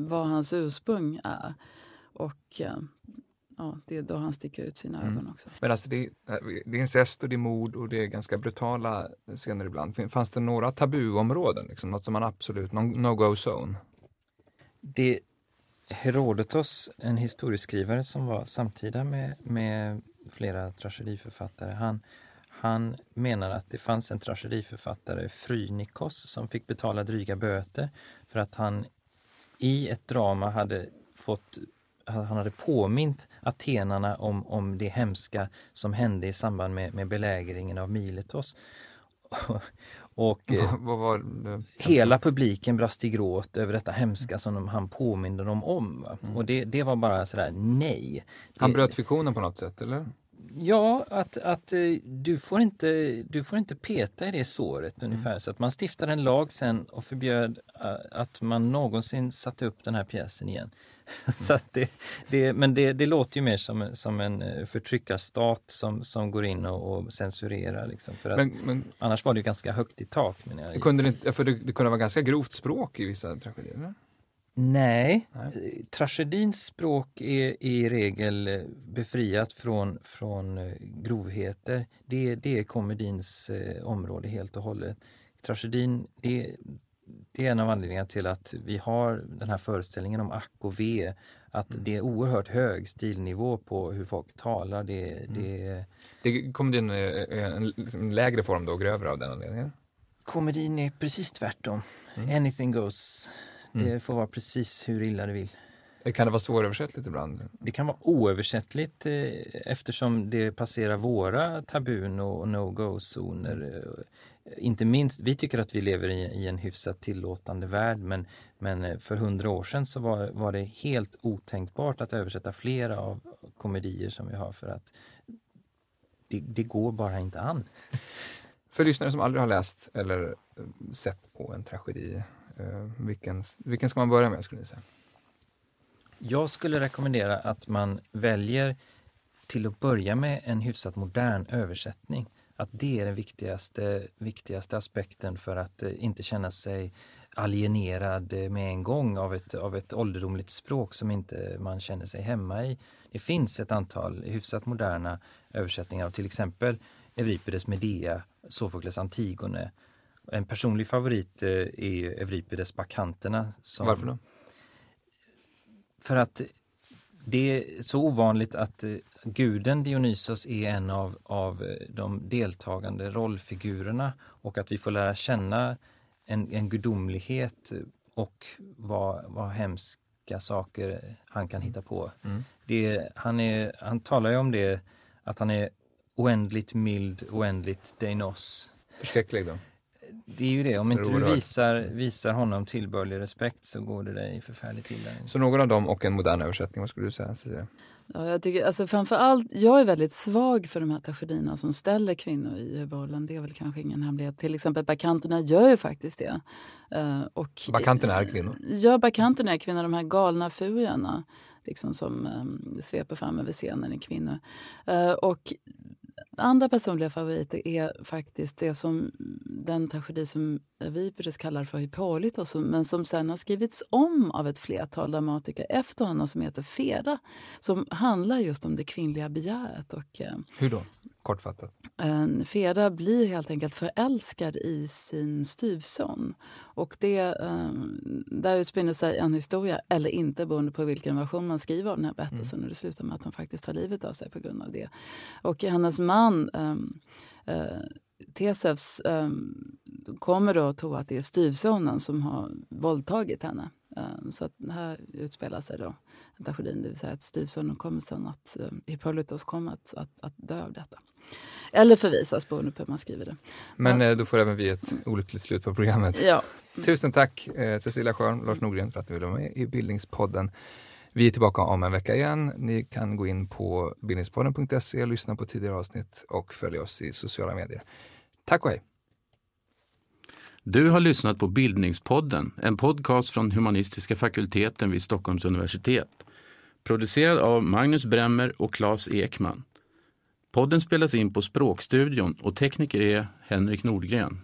vad hans ursprung är. Och eh, ja, det är då han sticker ut sina mm. ögon också. Men alltså det, det är incest och det är mord och det är ganska brutala scener ibland. Fanns det några tabuområden, liksom, något som man absolut, någon no-go zone? Det, Herodotos, en historieskrivare som var samtida med, med flera tragediförfattare, han, han menar att det fanns en tragediförfattare, Phrynikos, som fick betala dryga böter för att han i ett drama hade fått han hade påmint atenarna om, om det hemska som hände i samband med, med belägringen av Miletos. Och vad, vad var hela publiken brast i gråt över detta hemska som de, han påminde dem om. Mm. Och det, det var bara sådär, nej. Han bröt fiktionen på något sätt eller? Ja, att, att eh, du, får inte, du får inte peta i det såret mm. ungefär. Så att man stiftade en lag sen och förbjöd eh, att man någonsin satte upp den här pjäsen igen. så det, det, men det, det, låter ju mer som, som en eh, förtryckarstat som, som går in och, och censurerar. Liksom, för att, men, men, annars var det ganska högt i tak. Men jag, kunde det, för det, det kunde vara ganska grovt språk i vissa tragedier? Nej, Nej. tragedins språk är i regel eh, befriat från, från eh, grovheter. Det, det är komedins eh, område helt och hållet. Tragedin, det, det är en av anledningarna till att vi har den här föreställningen om ack och ve. Att mm. det är oerhört hög stilnivå på hur folk talar. Det, mm. det... det komedin är en, liksom en lägre form då, grövre av den anledningen? Komedin är precis tvärtom. Mm. Anything goes. Mm. Det får vara precis hur illa det vill. Kan det vara svåröversättligt ibland? Det kan vara oöversättligt eh, eftersom det passerar våra tabun och no-go-zoner. Inte minst, vi tycker att vi lever i, i, en hyfsat tillåtande värld men, men eh, för hundra år sedan så var, var det helt otänkbart att översätta flera av komedier som vi har för att det, det går bara inte an. För lyssnare som aldrig har läst eller eh, sett på en tragedi, eh, vilken, vilken ska man börja med skulle ni säga? Jag skulle rekommendera att man väljer till att börja med en hyfsat modern översättning. Att det är den viktigaste, viktigaste aspekten för att eh, inte känna sig alienerad eh, med en gång av ett, av ett ålderdomligt språk som inte man känner sig hemma i. Det finns ett antal hyfsat moderna översättningar av till exempel Euripides Medea, Sofokles Antigone. En personlig favorit eh, är Euripides Bakanterna. Som, Varför då? För att det är så ovanligt att guden Dionysos är en av, av eh, de deltagande rollfigurerna och att vi får lära känna en, en gudomlighet och vad, vad hemska saker han kan hitta på. Mm. Det, han, är, han talar ju om det, att han är oändligt mild, oändligt deinos. Förskräcklig då? Det är ju det, om inte du visar, visar honom tillbörlig respekt så går det dig förfärligt illa. Så någon av dem och en modern översättning, vad skulle du säga Cecilia? Ja, jag, tycker, alltså framför jag är väldigt svag för de här tragedierna som ställer kvinnor i huvudrollen. Det är väl kanske ingen hemlighet. Till exempel Bakanterna gör ju faktiskt det. Uh, och, bakanterna är kvinnor? Ja, Bakanterna är kvinnor, de här galna furierna liksom som um, sveper fram över scenen i kvinnor. Uh, och andra personliga favoriter är faktiskt det som den tragedi som Viperes kallar för Hippolytos men som sen har skrivits om av ett flertal dramatiker efter honom som heter Feda. Som handlar just om det kvinnliga begäret. Och, eh, Hur då? Kortfattat. Feda blir helt enkelt förälskad i sin styvson. Och det, eh, där utspinner sig en historia, eller inte beroende på vilken version man skriver av den här berättelsen. Mm. Och det slutar med att hon faktiskt tar livet av sig på grund av det. Och hennes man um, uh, Tesevs um, kommer då att tro att det är styvsonen som har våldtagit henne. Um, så att här utspelar sig då tragedin, det vill säga att styvsonen kommer sen att um, Hippolytos kommer att, att, att dö av detta. Eller förvisas beroende på hur man skriver det. Men ja. Eh, då får även vi ett olyckligt slut på programmet. Ja. Tusen tack eh, Cecilia Schörn, Lars Norgren för att du ville vara med i Bildningspodden. Vi är tillbaka om en vecka igen. Ni kan gå in på bildningspodden.se, lyssna på tidigare avsnitt och följa oss i sociala medier. Tack och hej! Du har lyssnat på Bildningspodden, en podcast från humanistiska fakulteten vid Stockholms universitet. Producerad av Magnus Bremmer och Claes Ekman. Podden spelas in på Språkstudion och tekniker är Henrik Nordgren.